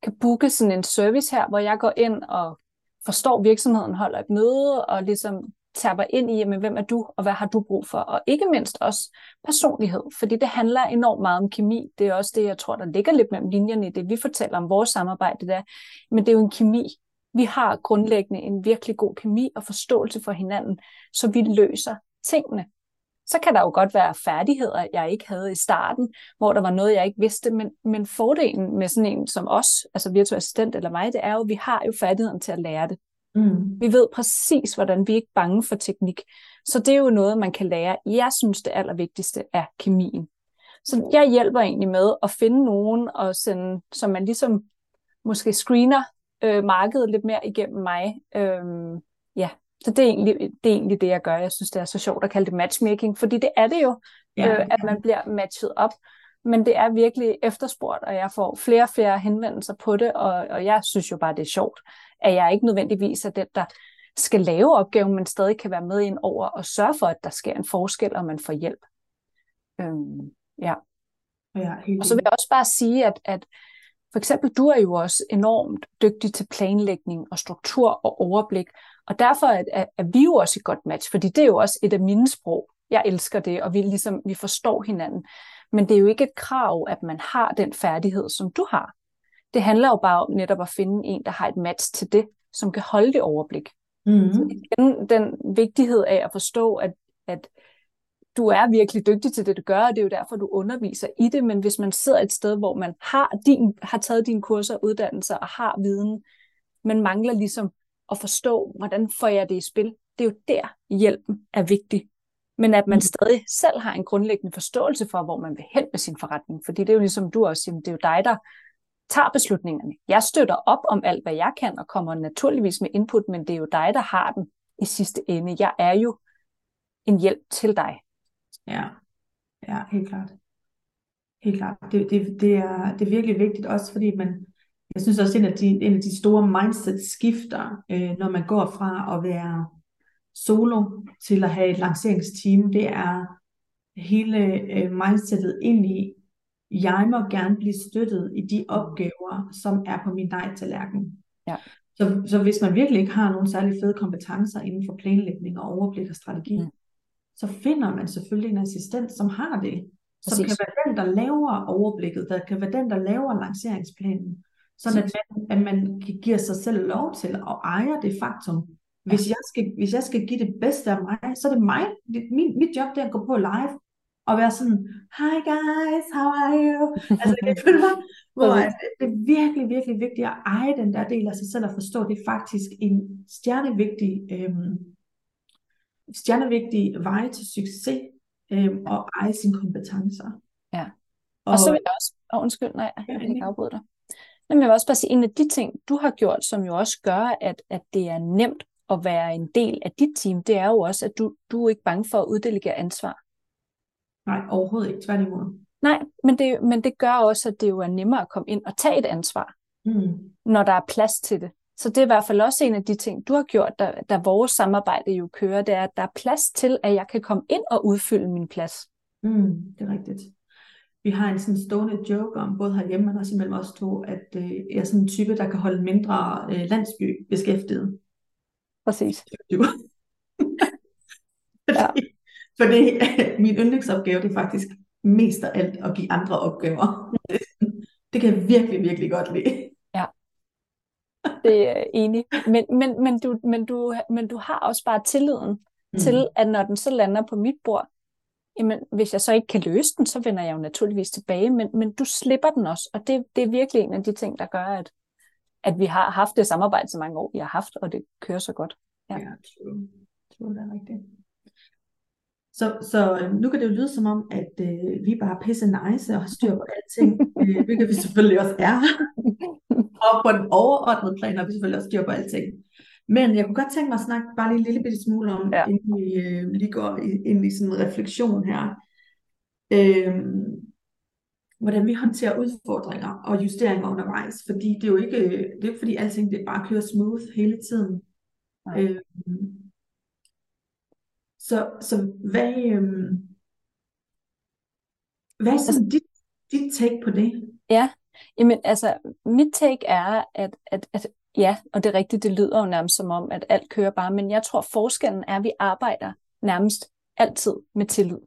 kan booke sådan en service her, hvor jeg går ind og forstår virksomheden, holder et møde og ligesom tapper ind i, jamen, hvem er du, og hvad har du brug for? Og ikke mindst også personlighed, fordi det handler enormt meget om kemi. Det er også det, jeg tror, der ligger lidt mellem linjerne i det, vi fortæller om vores samarbejde der. Men det er jo en kemi. Vi har grundlæggende en virkelig god kemi og forståelse for hinanden, så vi løser tingene. Så kan der jo godt være færdigheder, jeg ikke havde i starten, hvor der var noget, jeg ikke vidste, men, men fordelen med sådan en som os, altså virtuel assistent eller mig, det er jo, at vi har jo færdigheden til at lære det. Mm. Vi ved præcis, hvordan vi er ikke bange for teknik. Så det er jo noget, man kan lære. Jeg synes, det allervigtigste er kemien. Så jeg hjælper egentlig med at finde nogen, og sende, så man ligesom måske screener øh, markedet lidt mere igennem mig. Øhm, ja, så det er, egentlig, det er egentlig det, jeg gør. Jeg synes, det er så sjovt at kalde det matchmaking, fordi det er det jo, ja, øh, at man bliver matchet op. Men det er virkelig efterspurgt, og jeg får flere og flere henvendelser på det, og, og jeg synes jo bare, det er sjovt, at jeg ikke nødvendigvis er den, der skal lave opgaven, men stadig kan være med ind over og sørge for, at der sker en forskel, og man får hjælp. Øhm, ja. ja helt og så vil jeg også bare sige, at, at for eksempel du er jo også enormt dygtig til planlægning og struktur og overblik, og derfor er, er, er vi jo også et godt match, fordi det er jo også et af mine sprog. Jeg elsker det, og vi, ligesom, vi forstår hinanden. Men det er jo ikke et krav, at man har den færdighed, som du har. Det handler jo bare om netop at finde en, der har et match til det, som kan holde det overblik. Mm-hmm. Igen, den vigtighed af at forstå, at, at du er virkelig dygtig til det, du gør, og det er jo derfor, du underviser i det, men hvis man sidder et sted, hvor man har, din, har taget dine kurser og uddannelser og har viden, men mangler ligesom at forstå, hvordan får jeg det i spil, det er jo der, hjælpen er vigtig. Men at man mm. stadig selv har en grundlæggende forståelse for, hvor man vil hen med sin forretning. Fordi det er jo ligesom du også siger, det er jo dig, der tager beslutningerne. Jeg støtter op om alt, hvad jeg kan, og kommer naturligvis med input, men det er jo dig, der har den i sidste ende. Jeg er jo en hjælp til dig. Ja, ja helt klart. Helt klart. Det, det, det, er, det er virkelig vigtigt også, fordi man, jeg synes også, en af de, en af de store mindset-skifter, øh, når man går fra at være solo til at have et lanceringsteam, det er hele øh, mindsetet ind i, jeg må gerne blive støttet i de opgaver, som er på min nej-tallerken. Ja. Så, så hvis man virkelig ikke har nogen særlig fede kompetencer inden for planlægning og overblik og strategi, mm. så finder man selvfølgelig en assistent, som har det. Som Præcis. kan være den, der laver overblikket, der kan være den, der laver lanceringsplanen. Sådan at man, at man giver sig selv lov til at eje det faktum, hvis jeg, skal, hvis jeg skal give det bedste af mig, så er det mig. Det, min, mit job det er at gå på live og være sådan, hi guys, how are you? altså, det føler mig, hvor det er virkelig, virkelig vigtigt at eje den der del af sig selv og forstå, det er faktisk en stjernevigtig, øhm, stjernevigtig vej til succes øhm, og eje sine kompetencer. Ja. Og, og så vil jeg også, oh, undskyld, nej, jeg vil ikke afbryde dig. Men jeg vil også bare sige, en af de ting, du har gjort, som jo også gør, at, at det er nemt at være en del af dit team, det er jo også, at du, du er ikke bange for at uddelegere ansvar. Nej, overhovedet ikke, tværtimod. Nej, men det, men det gør også, at det jo er nemmere at komme ind og tage et ansvar, mm. når der er plads til det. Så det er i hvert fald også en af de ting, du har gjort, da, da vores samarbejde jo kører, det er, at der er plads til, at jeg kan komme ind og udfylde min plads. Mm, det er rigtigt. Vi har en sådan stående joke om, både herhjemme, men også imellem os to, at øh, jeg er sådan en type, der kan holde mindre øh, landsby beskæftiget. Præcis. fordi, ja. fordi min yndlingsopgave, det er faktisk mest af alt at give andre opgaver. Det, kan jeg virkelig, virkelig godt lide. Ja, det er enig. Men, men, men, du, men, du, men du har også bare tilliden mm. til, at når den så lander på mit bord, jamen, hvis jeg så ikke kan løse den, så vender jeg jo naturligvis tilbage, men, men du slipper den også, og det, det er virkelig en af de ting, der gør, at, at vi har haft det samarbejde så mange år, vi har haft, og det kører så godt. Ja, ja true. true, det er rigtigt. Så, så øh, nu kan det jo lyde som om, at øh, vi bare er pisse nice og har styr på alting, øh, hvilket vi selvfølgelig også er. og på den overordnede plan har vi selvfølgelig også styr på alting. Men jeg kunne godt tænke mig at snakke bare lige en lille bitte smule om, ja. inden vi øh, lige går ind i sådan en refleksion her. Øh, hvordan vi håndterer udfordringer og justeringer undervejs. Fordi det er jo ikke, det er ikke fordi alting det bare kører smooth hele tiden. Øh, så, så hvad, øh, hvad er sådan dit, dit take på det? Ja, jamen altså mit take er, at, at, at ja, og det er rigtigt, det lyder jo nærmest som om, at alt kører bare, men jeg tror forskellen er, at vi arbejder nærmest altid med tillid.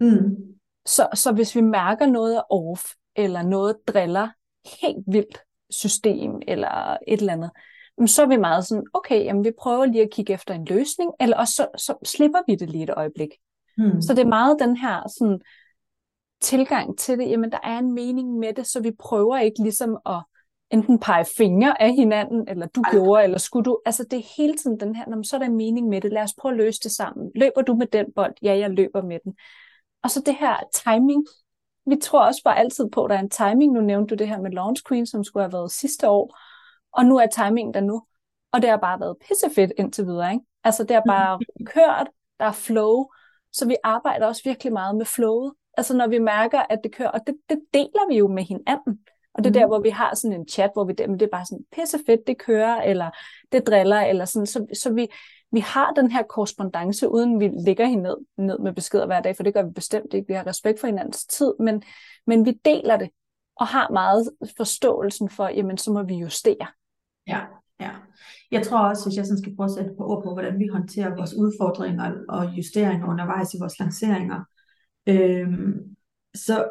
Mm. Så, så hvis vi mærker noget er off, eller noget driller helt vildt system, eller et eller andet, så er vi meget sådan, okay, jamen vi prøver lige at kigge efter en løsning, eller også så, så slipper vi det lige et øjeblik. Hmm. Så det er meget den her sådan, tilgang til det, jamen der er en mening med det, så vi prøver ikke ligesom at enten pege fingre af hinanden, eller du Ej. gjorde, eller skulle du, altså det er hele tiden den her, så er der en mening med det, lad os prøve at løse det sammen. Løber du med den bold? Ja, jeg løber med den. Og så det her timing, vi tror også bare altid på, at der er en timing. Nu nævnte du det her med Launch Queen, som skulle have været sidste år, og nu er timingen der nu. Og det har bare været pissefedt indtil videre. Ikke? Altså det har bare kørt, der er flow, så vi arbejder også virkelig meget med flowet. Altså når vi mærker, at det kører, og det, det deler vi jo med hinanden. Og det er der, mm. hvor vi har sådan en chat, hvor vi det, det er bare sådan, pissefedt, det kører, eller det driller, eller sådan, så, så vi, vi har den her korrespondence, uden vi ligger hende ned, ned med beskeder hver dag, for det gør vi bestemt ikke. Vi har respekt for hinandens tid, men, men vi deler det, og har meget forståelsen for, jamen så må vi justere. Ja, ja. Jeg tror også, hvis jeg sådan skal prøve at sætte på ord på, hvordan vi håndterer vores udfordringer og justeringer undervejs i vores lanceringer, øhm, så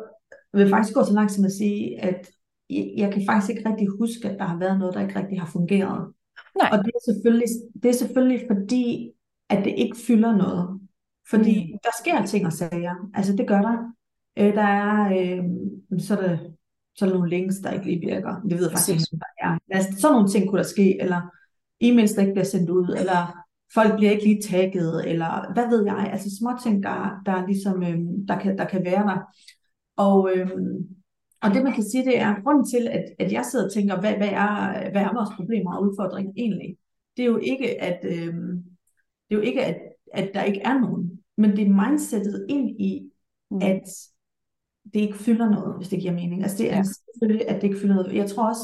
vil jeg faktisk gå så langt som at sige, at jeg kan faktisk ikke rigtig huske, at der har været noget, der ikke rigtig har fungeret. Nej. Og det er, selvfølgelig, det er selvfølgelig fordi, at det ikke fylder noget. Fordi mm. der sker ting og sager. Altså det gør der. Øh, der er, øh, så er der, så er der nogle links, der ikke lige virker. Det ved jeg faktisk ikke, der er. Altså, sådan nogle ting kunne der ske, eller e-mails, der ikke bliver sendt ud, eller folk bliver ikke lige tagget, eller hvad ved jeg. Altså små ting, der, der, ligesom, øh, der, kan, der kan være der. Og, øh, og det man kan sige, det er grunden til, at, at jeg sidder og tænker, hvad, hvad, er, hvad er vores problemer og udfordringer egentlig? Det er jo ikke, at, øh, det er jo ikke at, at der ikke er nogen, men det er mindsetet ind i, mm. at det ikke fylder noget, hvis det giver mening. Altså det er ja. selvfølgelig, at det ikke fylder noget. Jeg tror også,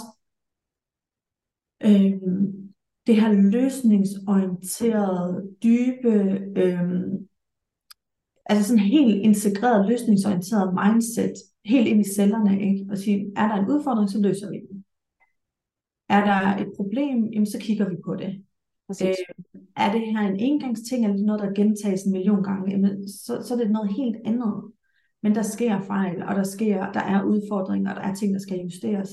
øh, det her løsningsorienterede, dybe, øh, altså sådan helt integreret løsningsorienteret mindset, helt ind i cellerne, ikke? og sige, er der en udfordring, så løser vi den. Er der et problem, jamen, så kigger vi på det. Øh, er det her en engangsting, eller noget, der gentages en million gange, jamen, så, så er det noget helt andet. Men der sker fejl, og der sker, der er udfordringer, og der er ting, der skal justeres.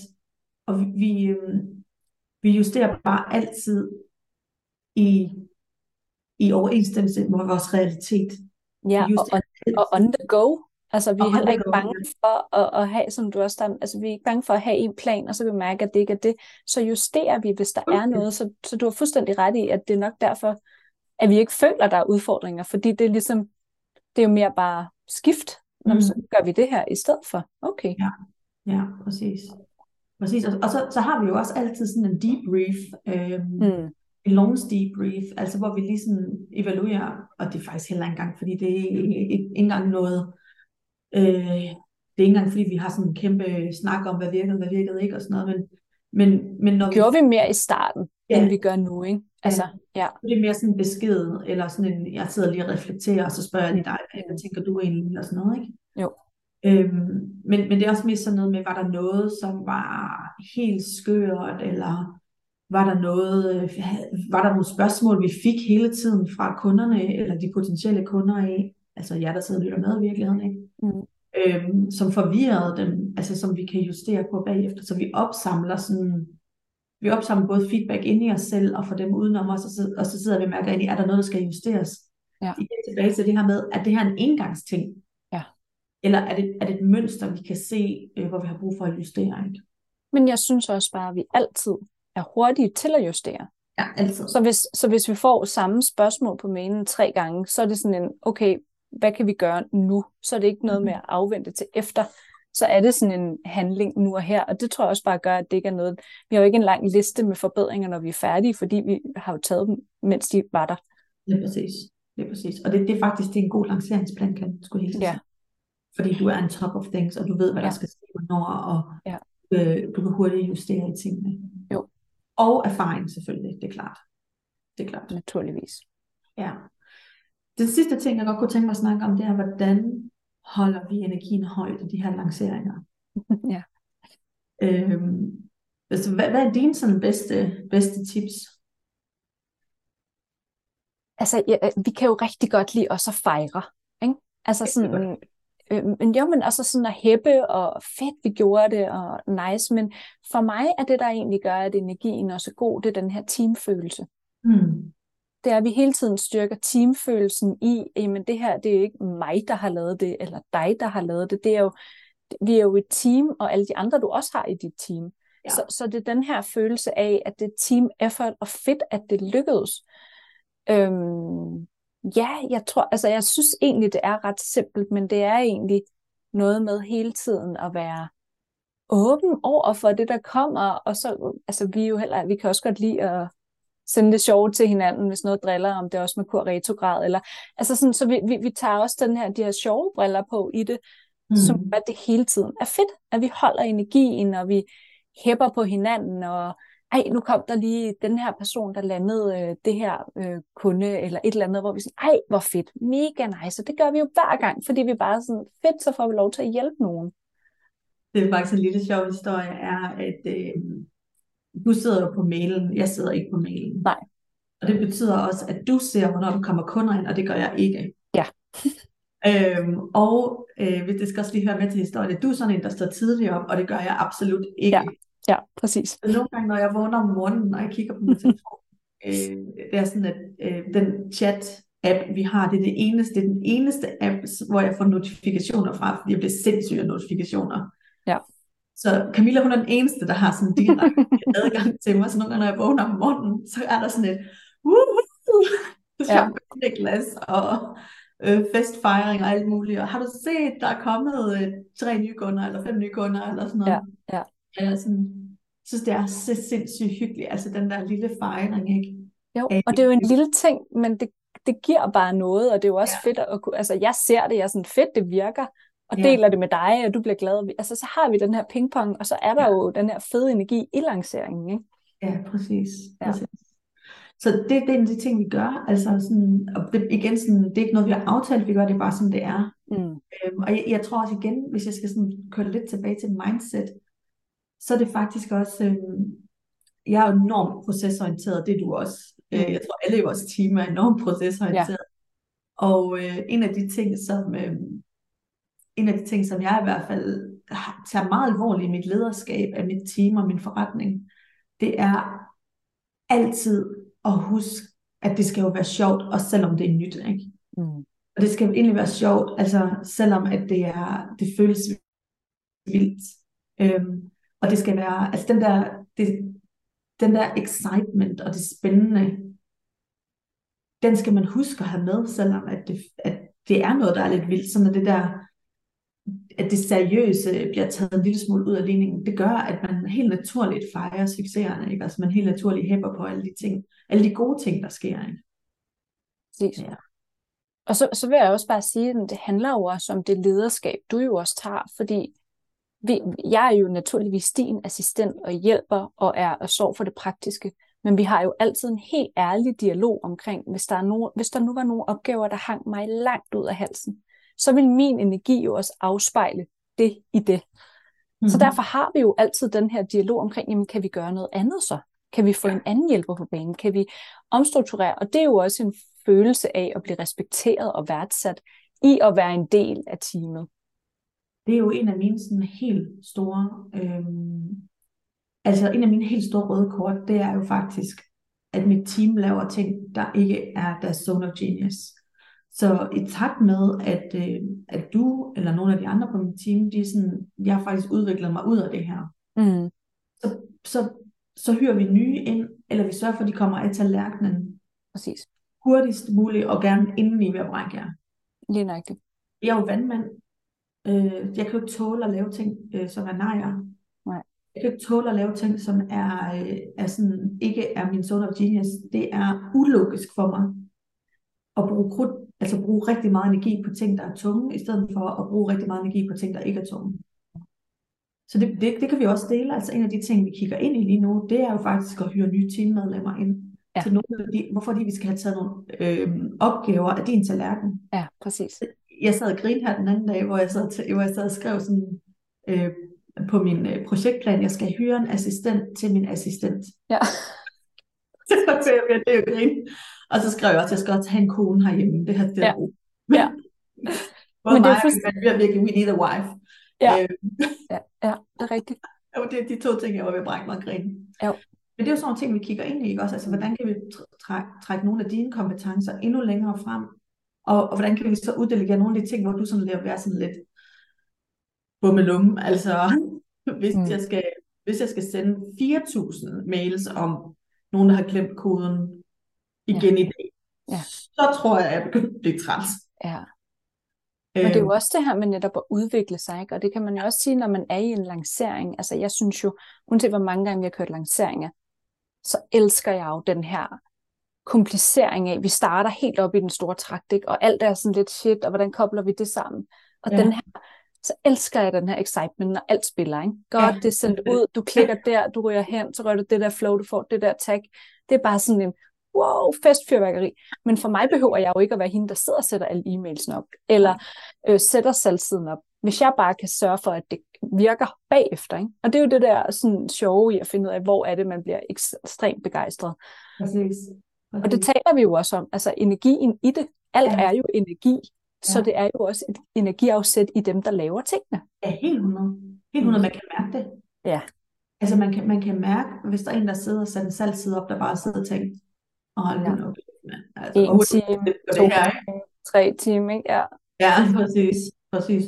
Og vi, vi, øhm, vi justerer bare altid i, i overensstemmelse med vores realitet. Ja, og, og, og on the go. Altså, vi er heller ikke bange for at, at have, som du også der, altså, vi er ikke bange for at have en plan, og så vi mærke, at det ikke er det. Så justerer vi, hvis der okay. er noget. Så, så du har fuldstændig ret i, at det er nok derfor, at vi ikke føler, at der er udfordringer, fordi det er ligesom, det er jo mere bare skift. Mm. så gør vi det her i stedet for. Okay. Ja, ja præcis. Præcis, og, og så, så har vi jo også altid sådan en debrief, øh, mm. en launch debrief, altså hvor vi lige sådan evaluerer, og det er faktisk heller ikke engang, fordi det er ikke engang noget, øh, det er ikke engang fordi vi har sådan en kæmpe snak om, hvad virkede, hvad virkede ikke og sådan noget, men, men, men når Gjorde vi, vi mere i starten, ja. end vi gør nu, ikke? Altså, ja. ja. Det er mere sådan en besked, eller sådan en, jeg sidder lige og reflekterer, og så spørger jeg lige dig, hvad tænker du egentlig, eller sådan noget, ikke? Jo. Øhm, men, men det er også mere sådan noget med, var der noget, som var helt skørt, eller var der noget, øh, var der nogle spørgsmål, vi fik hele tiden fra kunderne, eller de potentielle kunder af, altså jer, der sidder og lytter med i virkeligheden, ikke? Mm. Øhm, som forvirrede dem, altså som vi kan justere på bagefter, så vi opsamler sådan, vi opsamler både feedback ind i os selv, og for dem udenom os, og så, og så sidder vi og mærker ind i, er der noget, der skal justeres? Ja. Igen tilbage til det her med, at det her er en engangsting? Ja. Eller er det, er det et mønster, vi kan se, øh, hvor vi har brug for at justere? Ikke? Men jeg synes også bare, at vi altid er hurtige til at justere. Ja, altid. Så hvis, så hvis vi får samme spørgsmål på mailen tre gange, så er det sådan en, okay, hvad kan vi gøre nu? Så er det ikke noget med at afvente til efter. Så er det sådan en handling nu og her. Og det tror jeg også bare gør, at det ikke er noget... Vi har jo ikke en lang liste med forbedringer, når vi er færdige, fordi vi har jo taget dem, mens de var der. Det er præcis. Det er præcis. Og det, det er faktisk det er en god lanceringsplan, kan skulle helt Ja. Fordi du er on top of things, og du ved, hvad der Ja. skal ske, hvornår, og Ja. øh, du kan hurtigt justere i tingene. Jo. Og erfaring selvfølgelig, det er klart. Det er klart. Naturligvis. Ja. Den sidste ting, jeg godt kunne tænke mig at snakke om, det er, hvordan holder vi energien højt i de her lanceringer? ja. Øhm, altså, hvad, hvad er dine sådan bedste, bedste tips? Altså, ja, vi kan jo rigtig godt lide også at fejre. Ikke? Altså sådan, øh, men jo, men også sådan at hæppe, og fedt, vi gjorde det, og nice. Men for mig er det, der egentlig gør, at energien også er god, det er den her teamfølelse. Hmm. Det er, at vi hele tiden styrker teamfølelsen i, jamen det her, det er jo ikke mig, der har lavet det, eller dig, der har lavet det. Det er jo, vi er jo et team, og alle de andre, du også har i dit team. Ja. Så, så det er den her følelse af, at det er team effort, og fedt, at det lykkedes. Øhm, ja, jeg tror, altså jeg synes egentlig, det er ret simpelt, men det er egentlig noget med hele tiden at være åben over for det, der kommer, og så, altså vi jo heller, vi kan også godt lide at sende det sjovt til hinanden, hvis noget driller, om det er også med kur retrograd, eller, altså sådan, så vi, vi, vi tager også den her, de her sjove briller på i det, mm. som at det hele tiden er fedt, at vi holder energien, og vi hæpper på hinanden, og ej, nu kom der lige den her person, der landede øh, det her øh, kunde, eller et eller andet, hvor vi sådan, ej, hvor fedt, mega nice, og det gør vi jo hver gang, fordi vi bare sådan, fedt, så får vi lov til at hjælpe nogen. Det er faktisk en lille sjov historie, er, at øh, du sidder jo på mailen, jeg sidder ikke på mailen. Nej. Og det betyder også, at du ser, hvornår der kommer kunder ind, og det gør jeg ikke. Ja. øhm, og øh, hvis det skal også lige høre med til historien, at du er sådan en, der står tidligt op, og det gør jeg absolut ikke. Ja. Ja, præcis. Så nogle gange, når jeg vågner om morgenen, og jeg kigger på min telefon, øh, det er sådan, at øh, den chat-app, vi har, det er det eneste, det er den eneste app, hvor jeg får notifikationer fra, fordi jeg bliver sindssyg af notifikationer. Ja. Så Camilla, hun er den eneste, der har sådan direkte adgang til mig, så nogle gange, når jeg vågner om morgenen, så er der sådan et, uh, Ja. glas og øh, festfejring og alt muligt. Og har du set, der er kommet øh, tre nye kunder, eller fem nye kunder, eller sådan noget. Ja, ja. Jeg sådan, synes, det er så sindssygt hyggeligt, altså den der lille fejring, ikke? Jo, Øh, og det er jo en lille ting, men det, det giver bare noget, og det er jo også Ja. fedt at kunne, altså jeg ser det, jeg er sådan fedt, det virker, og Ja. deler det med dig, og du bliver glad. Altså så har vi den her pingpong, og så er der Ja. jo den her fede energi i lanceringen, ikke? Ja, præcis. Ja. præcis. Så det, det er en af de ting, vi gør. Altså sådan, og det, igen, sådan, det er ikke noget, vi har aftalt, vi gør det er bare sådan, det er. Mm. Øhm, og jeg, jeg tror også igen, hvis jeg skal sådan køre lidt tilbage til mindset, så er det faktisk også, øhm, jeg er enormt procesorienteret, det er du også. Øh, jeg tror alle i vores team er enormt procesorienteret. Og øh, en af de ting, som øh, en af de ting, som jeg i hvert fald tager meget alvorligt i mit lederskab af mit team og min forretning, det er altid at huske, at det skal jo være sjovt, også selvom det er nyt, ikke? Mm. Og det skal jo egentlig være sjovt, altså selvom at det er, det føles vildt. Øhm, og det skal være, altså den der, det, den der excitement og det spændende, den skal man huske at have med, selvom at det, at det er noget, der er lidt vildt. Sådan at det der, at det seriøse bliver taget en lille smule ud af ligningen, det gør, at man helt naturligt fejrer succeserne, ikke? Altså man helt naturligt hæpper på alle de ting, alle de gode ting, der sker, ikke? Præcis. Ja. Og så, så vil jeg også bare sige, at det handler jo også om det lederskab, du jo også tager, fordi vi, jeg er jo naturligvis din assistent og hjælper og er og står for det praktiske, men vi har jo altid en helt ærlig dialog omkring, hvis der, er no, hvis der nu var nogle opgaver, der hang mig langt ud af halsen, så vil min energi jo også afspejle det i det. Mm-hmm. Så Mhm. derfor har vi jo altid den her dialog omkring, jamen kan vi gøre noget andet så? Kan vi få en anden hjælper på banen? Kan vi omstrukturere? Og det er jo også en følelse af at blive respekteret og værdsat i at være en del af teamet. Det er jo en af mine sådan helt store, øhm, altså en af mine helt store røde kort, det er jo faktisk, at mit team laver ting, der ikke er deres zone of genius. Så i takt med, at, øh, at du eller nogle af de andre på mit team, de er sådan, jeg har faktisk udviklet mig ud af det her, Mm. så, så, så hyrer vi nye ind, eller vi sørger for, at de kommer af tallerkenen Præcis. hurtigst muligt, og gerne inden I at brække jer. Lige nøjagtigt. Jeg er jo vandmand. Øh, jeg kan jo ikke tåle at lave ting, øh, som er nejer. Nej. Jeg kan ikke tåle at lave ting, som er, øh, er sådan, ikke er min zone of genius. Det er ulogisk for mig at bruge krudt, altså bruge rigtig meget energi på ting, der er tunge, i stedet for at bruge rigtig meget energi på ting, der ikke er tunge. Så det, det, det kan vi også dele. Altså en af de ting, vi kigger ind i lige nu, det er jo faktisk at hyre nye teammedlemmer ind. Ja. Til nogle af de, hvorfor fordi vi skal have taget nogle øh, opgaver af din tallerken. Ja, præcis. Jeg sad og grinede her den anden dag, hvor jeg sad, hvor jeg sad og skrev sådan, øh, på min øh, projektplan, jeg skal hyre en assistent til min assistent. Ja. Så jeg ved, det er jo grin. Og så skrev jeg også, at jeg skal også have en kone herhjemme. Det her det Ja. Ja. Men det er mig og fuldstændig- min mand, vi er virkelig, we need a wife. Ja. Øh, Ja, ja, det er rigtigt. jo, det er de to ting, jeg var ved at brække mig og grine. Jo. Men det er jo sådan nogle ting, vi kigger ind i, ikke også? Altså, hvordan kan vi tr- trække, trække nogle af dine kompetencer endnu længere frem? Og, og hvordan kan vi så uddelegere nogle af de ting, hvor du sådan lidt være sådan lidt bummelum? Altså, hvis, mm. jeg skal, hvis jeg skal sende 4.000 mails om nogen, der har glemt koden igen i dag, Ja. så tror jeg, at jeg begynder at blive træt. Ja. Men det er jo Øhm, også det her med netop at udvikle sig, ikke? og det kan man jo også sige, når man er i en lancering. Altså jeg synes jo, uanset hvor mange gange vi har kørt lanceringer, så elsker jeg jo den her komplicering af, vi starter helt op i den store trakt, ikke? og alt er sådan lidt shit, og hvordan kobler vi det sammen? Og Ja. den her, så elsker jeg den her excitement, når alt spiller, ikke? Godt, Ja. det er sendt ud, du klikker der, du ryger hen, så rører du det der flow, du får det der tag. Det er bare sådan en, wow, festfyrværkeri. Men for mig behøver jeg jo ikke at være hende, der sidder og sætter alle e-mailsene op, eller øh, sætter salgsiden op. Hvis jeg bare kan sørge for, at det virker bagefter. Ikke? Og det er jo det der sådan, sjove i at finde ud af, hvor er det, man bliver ekstremt begejstret. Præcis. Og det taler vi jo også om, altså energien i det. Alt Ja. er jo energi, så Ja. det er jo også et energiafsæt i dem, der laver tingene. Ja, helt 100. Helt 100, man kan mærke det. Ja. Altså man kan, man kan mærke, hvis der er en, der sidder og sætter en salgsside op, der bare sidder og tænker, åh, hold Ja. nu op, mand. Altså, En hvor time, det to det her, ikke? tre timer, ikke? Ja. Ja, præcis. præcis.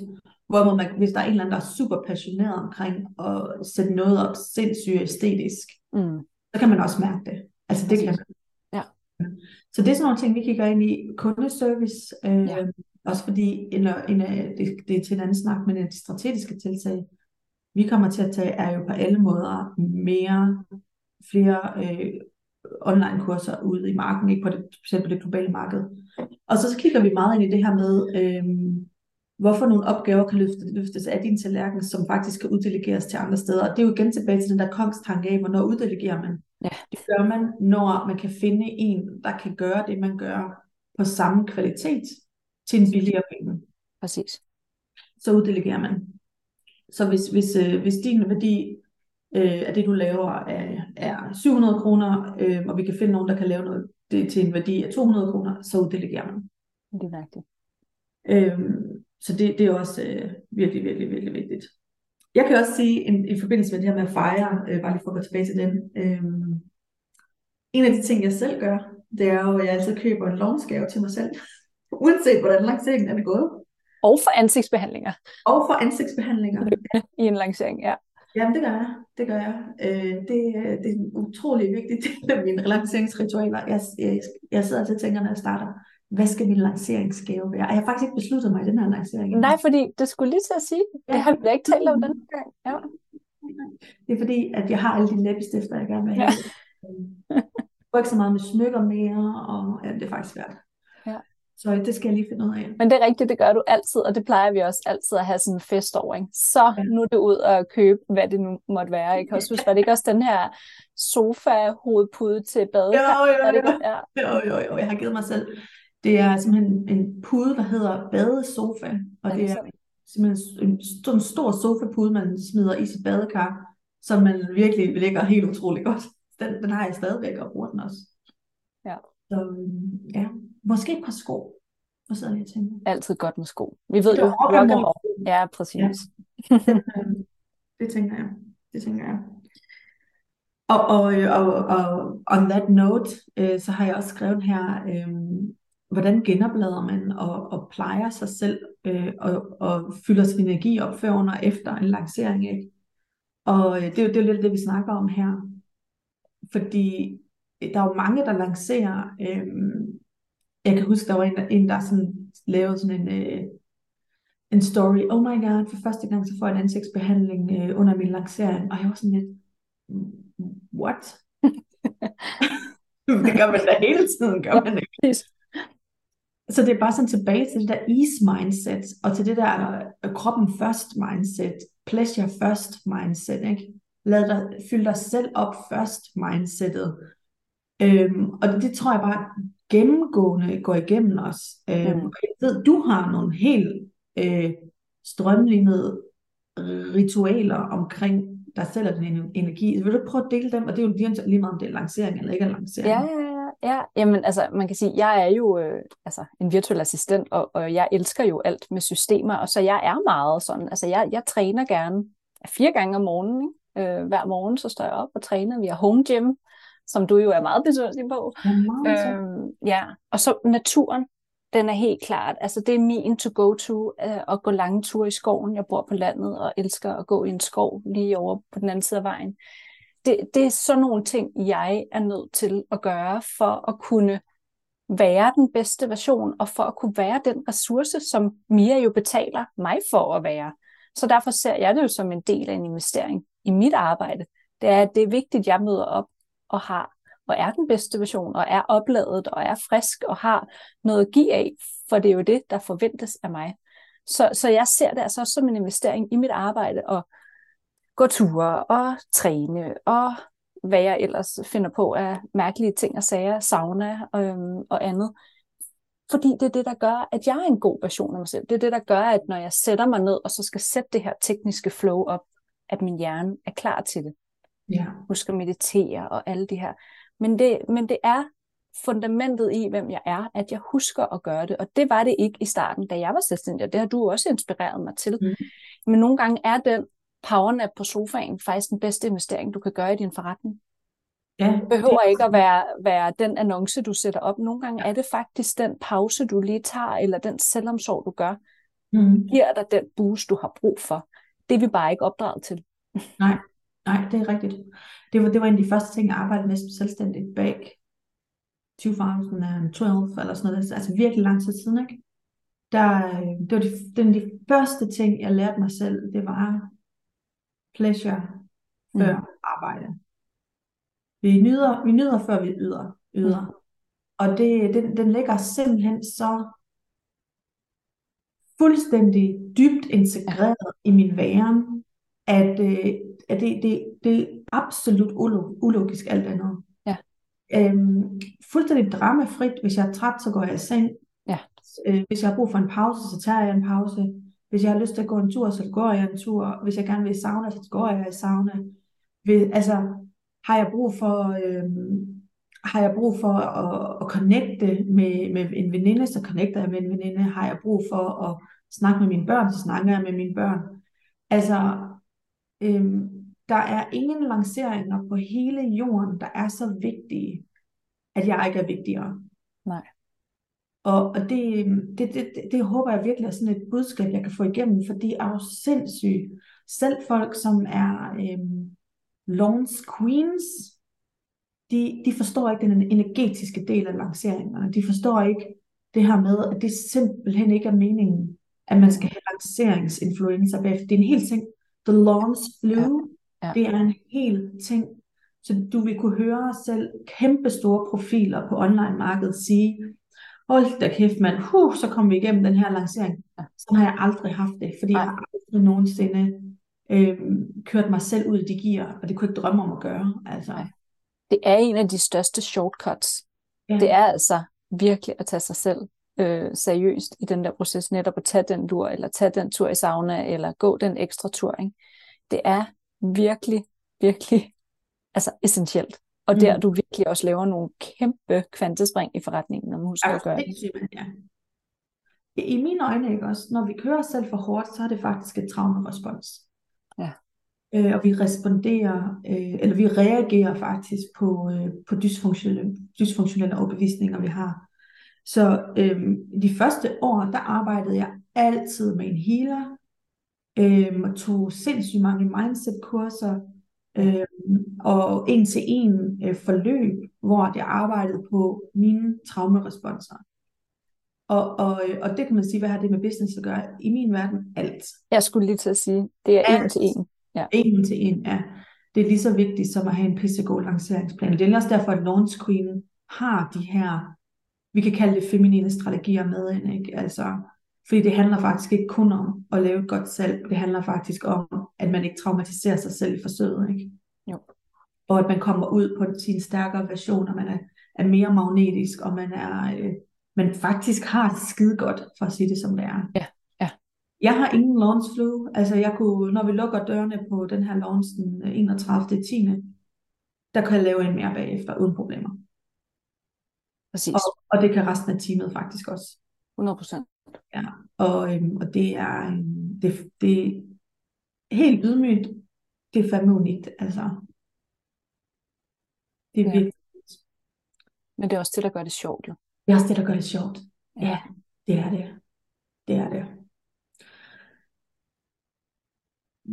Hvorimod man, hvis der er en eller anden, der er super passioneret omkring at sætte noget op sindssygt æstetisk, Mm. så kan man også mærke det. Altså det kan man. Ja. Så det er sådan nogle ting, vi kigger ind i. Kundeservice, øh, Ja. også fordi en, en det, det er til en anden snak, men de strategiske tiltag, vi kommer til at tage, er jo på alle måder mere, flere øh, online kurser ude i marken, ikke på det, specielt på det globale marked. Og så, så kigger vi meget ind i det her med, øh, hvorfor nogle opgaver kan løftes, løftes af din tallerken, som faktisk kan uddelegeres til andre steder. Og det er jo igen tilbage til den der kongstanke af, hvornår uddelegerer man. Ja. Det gør man, når man kan finde en, der kan gøre det, man gør på samme kvalitet til en billigere penge. Præcis. Så uddelegerer man. Så hvis, hvis, øh, hvis din værdi øh, af det, du laver, er, er 700 kroner, øh, og vi kan finde nogen, der kan lave noget det til en værdi af 200 kroner, så uddelegerer man. Det er rigtigt. Øhm, så det, det er også øh, virkelig, virkelig, virkelig vigtigt. Jeg kan også sige, in, i forbindelse med det her med at fejre, øh, bare lige for at gå tilbage til den, øhm, en af de ting, jeg selv gør, det er jo, at jeg altid køber en launchgave til mig selv, uanset hvordan lanceringen er det gået, Og for ansigtsbehandlinger og for ansigtsbehandlinger. i en lancering, ja. Jamen, det gør jeg. Det gør jeg. Øh, det, øh, det er en utrolig vigtig del af mine lanceringsritualer. Jeg, jeg, jeg sidder altid og tænker, når jeg starter, hvad skal min lanceringsgave være? Og jeg har faktisk ikke besluttet mig i den her lancering. Nej, fordi det skulle lige til at sige, det Ja. har vi ikke talt om den gang. Ja. Det er fordi, at jeg har alle de læbestifter, jeg gerne vil Ja. have. Jeg går ikke så meget med smykker mere, og ja, det er faktisk svært. Ja. Så det skal jeg lige finde ud af. Men det er rigtigt, det gør du altid, og det plejer vi også altid at have sådan en fest over. Ikke? Så Ja. nu er det ud og købe, hvad det nu måtte være. Ikke? Også, var det ikke også den her sofa-hovedpude til badekar? Jo, jo, jo. Ja. Jo, jo, jo, jeg har givet mig selv. Det er simpelthen en pude, der hedder badesofa, og Er det er simpelthen en sådan en stor sofapude, man smider i sit badekar, som man virkelig ligger helt utrolig godt. Den, den har jeg stadigvæk og bruger den også. Ja. Så øhm, ja, måske et par sko. Og så er jeg tænker. Altid godt med sko. Vi ved jo, rock and roll. Ja, præcis. Ja. Det tænker jeg. Det tænker jeg. Og, og, og, og on that note, øh, så har jeg også skrevet her, øh, hvordan genoplader man og, og plejer sig selv øh, og, og fylder sin energi op før under og efter en lancering. Ikke? Og øh, det er jo det er jo lidt det, vi snakker om her. Fordi der er jo mange, der lancerer. Øh, jeg kan huske, der var en, der, en, der sådan, lavede sådan en, øh, en story. Oh my god, for første gang så får jeg en ansigtsbehandling øh, under min lancering. Og jeg var sådan lidt, what? det gør man da hele tiden, gør man ikke? Så det er bare sådan tilbage til det der ease mindset, og til det der uh, kroppen først mindset, pleasure først mindset, ikke? Lad dig, fylde dig selv op først mindsetet. Øhm, og det, det tror jeg bare gennemgående går igennem os. Øhm, mm. Jeg ved, du har nogle helt øh, strømlignede ritualer omkring dig selv og din energi. Vil du prøve at dele dem? Og det er jo lige meget om det er lancering eller ikke er lancering. Ja, ja, Ja, jamen altså, man kan sige, jeg er jo øh, altså, en virtuel assistent, og, og jeg elsker jo alt med systemer, og så jeg er meget sådan, altså jeg, jeg træner gerne fire gange om morgenen, ikke? Øh, hver morgen så står jeg op og træner, vi har home gym, som du jo er meget besøgelig på. Ja, øh, ja, og så naturen, den er helt klart, altså det er min to go to, øh, at gå lange ture i skoven. Jeg bor på landet og elsker at gå i en skov lige over på den anden side af vejen det, det er sådan nogle ting, jeg er nødt til at gøre for at kunne være den bedste version, og for at kunne være den ressource, som Mia jo betaler mig for at være. Så derfor ser jeg det jo som en del af en investering i mit arbejde. Det er, at det er vigtigt, at jeg møder op og har og er den bedste version, og er opladet, og er frisk, og har noget at give af, for det er jo det, der forventes af mig. Så, så jeg ser det altså også som en investering i mit arbejde, og gå ture og træne og hvad jeg ellers finder på af mærkelige ting og sager, sauna øhm, og andet. Fordi det er det, der gør, at jeg er en god version af mig selv. Det er det, der gør, at når jeg sætter mig ned og så skal sætte det her tekniske flow op, at min hjerne er klar til det. Ja. Husk at meditere og alle de her. Men det, men det er fundamentet i, hvem jeg er, at jeg husker at gøre det. Og det var det ikke i starten, da jeg var selvstændig, det har du også inspireret mig til. Mm. Men nogle gange er den powernap på sofaen faktisk den bedste investering, du kan gøre i din forretning. Ja, det behøver det... ikke at være, være den annonce, du sætter op. Nogle gange er det faktisk den pause, du lige tager, eller den selvomsorg, du gør, mm. giver dig den boost, du har brug for. Det er vi bare ikke opdraget til. Nej, nej, det er rigtigt. Det var, det var en af de første ting, jeg arbejdede med som selvstændigt bag 2012 eller sådan noget. Altså virkelig lang tid siden, ikke? Der, øh, det var de, den de første ting, jeg lærte mig selv, det var pleasure før mm. arbejde. Vi nyder, vi nyder før vi yder. yder. Mm. Og det, den, den ligger simpelthen så fuldstændig dybt integreret i min væren, at, øh, at det, det, det er absolut ulogisk alt andet. Ja. Øhm, fuldstændig dramafrit. Hvis jeg er træt, så går jeg i seng. Ja. Øh, hvis jeg har brug for en pause, så tager jeg en pause. Hvis jeg har lyst til at gå en tur, så går jeg en tur. Hvis jeg gerne vil i sauna, så går jeg i sauna. Hvis, altså, har jeg brug for, øh, har jeg brug for at, at connecte med, med en veninde, så connecter jeg med en veninde. Har jeg brug for at snakke med mine børn, så snakker jeg med mine børn. Altså, øh, der er ingen lanceringer på hele jorden, der er så vigtige, at jeg ikke er vigtigere. Nej. Og, og det, det, det, det, det håber jeg virkelig er sådan et budskab, jeg kan få igennem, for de er jo sindssyge. Selv folk, som er øhm, launch queens, de, de forstår ikke den energetiske del af lanceringerne. De forstår ikke det her med, at det simpelthen ikke er meningen, at man skal have lanceringsinfluencer bagefter. Det er en hel ting. The launch blue, ja. Ja. det er en hel ting. Så du vil kunne høre selv kæmpe store profiler på online-markedet sige, hold da kæft mand, huh, så kom vi igennem den her lancering. Så har jeg aldrig haft det, fordi Nej. jeg har aldrig nogensinde øh, kørt mig selv ud i de gear, og det kunne jeg ikke drømme om at gøre. Altså. Det er en af de største shortcuts. Ja. Det er altså virkelig at tage sig selv øh, seriøst i den der proces, netop at tage den tur, eller tage den tur i sauna, eller gå den ekstra tur. Ikke? Det er virkelig, virkelig altså essentielt. Og der mm. du virkelig også laver nogle kæmpe kvantespring i forretningen, når man husker at gøre det. Ja. I mine øjne, ikke også, når vi kører selv for hårdt, så er det faktisk et traumerespons. Ja. Øh, og vi responderer, øh, eller vi reagerer faktisk på, øh, på dysfunktionelle, dysfunktionelle overbevisninger, vi har. Så øhm, de første år, der arbejdede jeg altid med en healer, øhm, og tog sindssygt mange mindset-kurser, øhm, og en til en øh, forløb, hvor jeg arbejdede på mine traumeresponser. Og, og, øh, og det kan man sige, hvad har det med business at gøre? I min verden, alt. Jeg skulle lige til at sige, det er alt. en til en. Ja. En til en, ja. Det er lige så vigtigt som at have en pissegod lanceringsplan. Det er også derfor, at Launch Queen har de her, vi kan kalde det feminine strategier med ind, ikke? Altså, fordi det handler faktisk ikke kun om at lave et godt salg, det handler faktisk om, at man ikke traumatiserer sig selv i forsøget, ikke? Jo. Og at man kommer ud på sin stærkere version, og man er, er mere magnetisk, og man er, øh, man faktisk har det skide godt, for at sige det som det er. Ja, ja. Jeg har ingen launch flu. Altså jeg kunne, når vi lukker dørene på den her launch den 31. 10. Der kan jeg lave en mere bagefter, uden problemer. Præcis. Og, og det kan resten af teamet faktisk også. 100 procent. Ja, og, øhm, og det er, øhm, det, det er helt ydmygt, det er fandme unikt, altså. Det er Ja. virkelig, Men det er også det, der gør det sjovt jo. det er også det, der gør det sjovt. Ja. Ja, det er det. Det er det.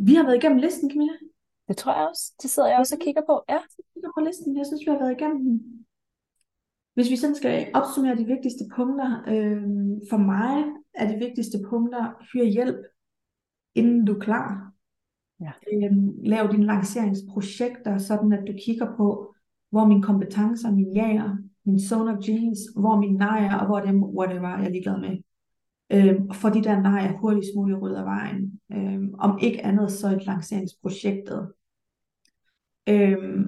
Vi har været igennem listen, Camilla. Det tror jeg også. Det sidder jeg også og kigger på. Ja. kigger på listen. Jeg synes, vi har været igennem den. Hvis vi sådan skal opsummere de vigtigste punkter, øh, for mig er de vigtigste punkter, hyr hjælp, inden du er klar. Ja. Øh, lav dine lanceringsprojekter, sådan at du kigger på, hvor mine kompetencer, mine jager, min zone of genius, hvor mine nejer, og hvor dem, whatever, jeg er ligeglad med. Øh, og få de der nejer hurtigst muligt ryddet af vejen. Øh, om ikke andet, så et lanceringsprojektet. Øh,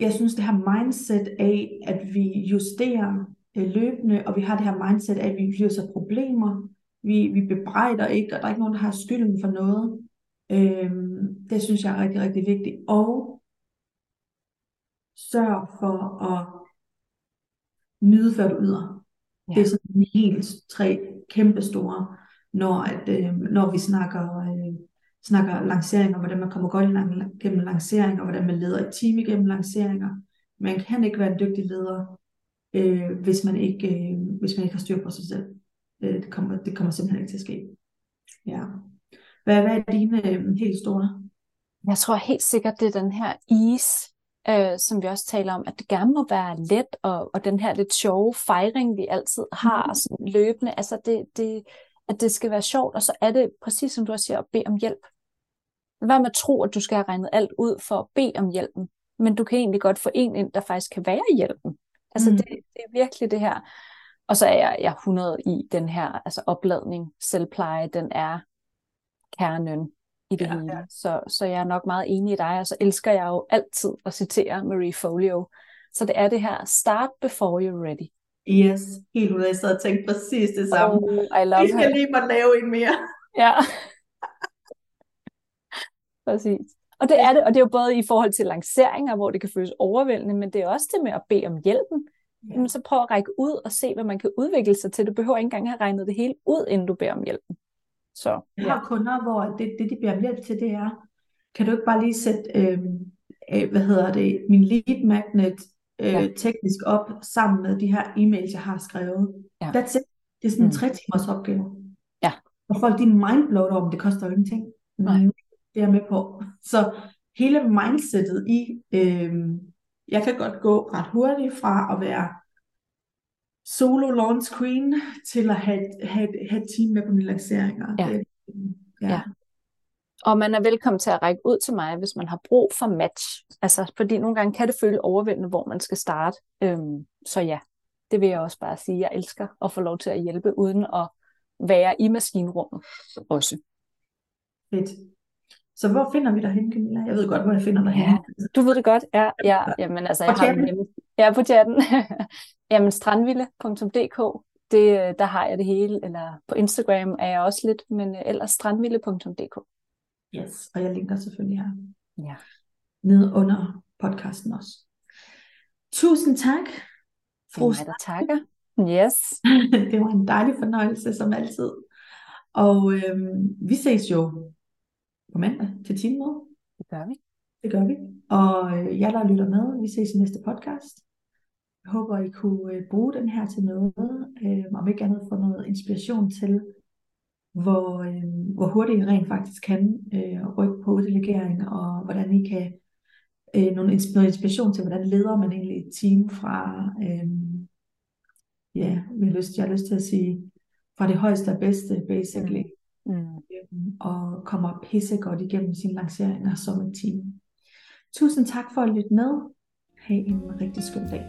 jeg synes, det her mindset af, at vi justerer øh, løbende, og vi har det her mindset af, at vi løser problemer, vi, vi bebrejder ikke, og der er ikke nogen, der har skylden for noget. Øhm, det synes jeg er rigtig, rigtig vigtigt. Og sørg for at nyde, før du yder. Ja. Det er sådan helt tre kæmpe store, når, at, øh, når vi snakker, øh, snakker lanceringer, hvordan man kommer godt lang- gennem lanceringer, hvordan man leder et team igennem lanceringer. Man kan ikke være en dygtig leder, øh, hvis, man ikke, øh, hvis man ikke har styr på sig selv. Øh, det, kommer, det kommer simpelthen ikke til at ske. Ja. Hvad, hvad er dine øh, helt store? Jeg tror helt sikkert, det er den her ease, øh, som vi også taler om, at det gerne må være let, og, og den her lidt sjove fejring, vi altid har Mhm. sådan løbende, altså det, det, at det skal være sjovt, og så er det præcis som du også siger, at bede om hjælp. Hvad med at tro, at du skal have regnet alt ud for at bede om hjælpen, men du kan egentlig godt få en ind, der faktisk kan være hjælpen. Altså Mm. det, det er virkelig det her. Og så er jeg, jeg er 100 i den her altså opladning, selvpleje, den er kernen i det ja, hele. Ja. Så, så jeg er nok meget enig i dig, og så elsker jeg jo altid at citere Marie Folio. Så det er det her, start before you're ready. Yes, helt ud af, jeg sad og tænkte præcis det samme. Oh, I love Vi skal her. lige måtte lave en mere. Ja. Præcis. Og det er det, og det er jo både i forhold til lanceringer, hvor det kan føles overvældende, men det er også det med at bede om hjælpen. Ja. Jamen, så prøv at række ud og se, hvad man kan udvikle sig til. Du behøver ikke engang have regnet det hele ud, inden du beder om hjælpen. Så Jeg ja, har kunder, hvor det, det de beder om hjælp til, det er, kan du ikke bare lige sætte, øh, øh, hvad hedder det, min lead magnet øh, Ja. teknisk op sammen med de her e-mails, jeg har skrevet. Ja. That's it. Det er sådan en Mm. tre timers opgave. Ja. Og folk, de er mindblowed om, det koster jo ingenting. Nej. Det er jeg med på. Så hele mindsetet i, øh, jeg kan godt gå ret hurtigt fra at være solo launch queen til at have, have, have et team med på mine lanceringer. Ja. Det, ja. Ja. Og man er velkommen til at række ud til mig, hvis man har brug for match. Altså, fordi nogle gange kan det føle overvældende, hvor man skal starte. Øhm, så ja, det vil jeg også bare sige. Jeg elsker at få lov til at hjælpe, uden at være i maskinrummet også. Fedt. Så hvor finder vi dig hen, Camilla? Jeg ved godt, hvor jeg finder dig Ja. hen. Du ved det godt. Ja, ja jamen altså, jeg har hjemme. Ja, på chatten. jamen, strandville.dk, det, der har jeg det hele. Eller på Instagram er jeg også lidt, men øh, ellers strandville.dk. Yes, og jeg linker selvfølgelig her Ja. nede under podcasten også. Tusind tak, fru mig, der takker. Yes. Det var en dejlig fornøjelse, som altid. Og øhm, vi ses jo på mandag til teammøde. Det gør vi. Det gør vi. Og øh, jer, der lytter med, vi ses i næste podcast. Jeg håber, I kunne øh, bruge den her til noget, øh, om ikke andet få noget inspiration til, hvor, øh, hvor hurtigt I rent faktisk kan øh, rykke på delegering, og hvordan I kan øh, nogle, noget inspiration til, hvordan leder man egentlig et team fra, øh, ja, jeg har, lyst, jeg har lyst til at sige, fra det højeste og bedste, basically, mm. Øhm, og kommer pissegodt igennem sine lanceringer som et team. Tusind tak for at lytte med. Ha' en rigtig skøn dag.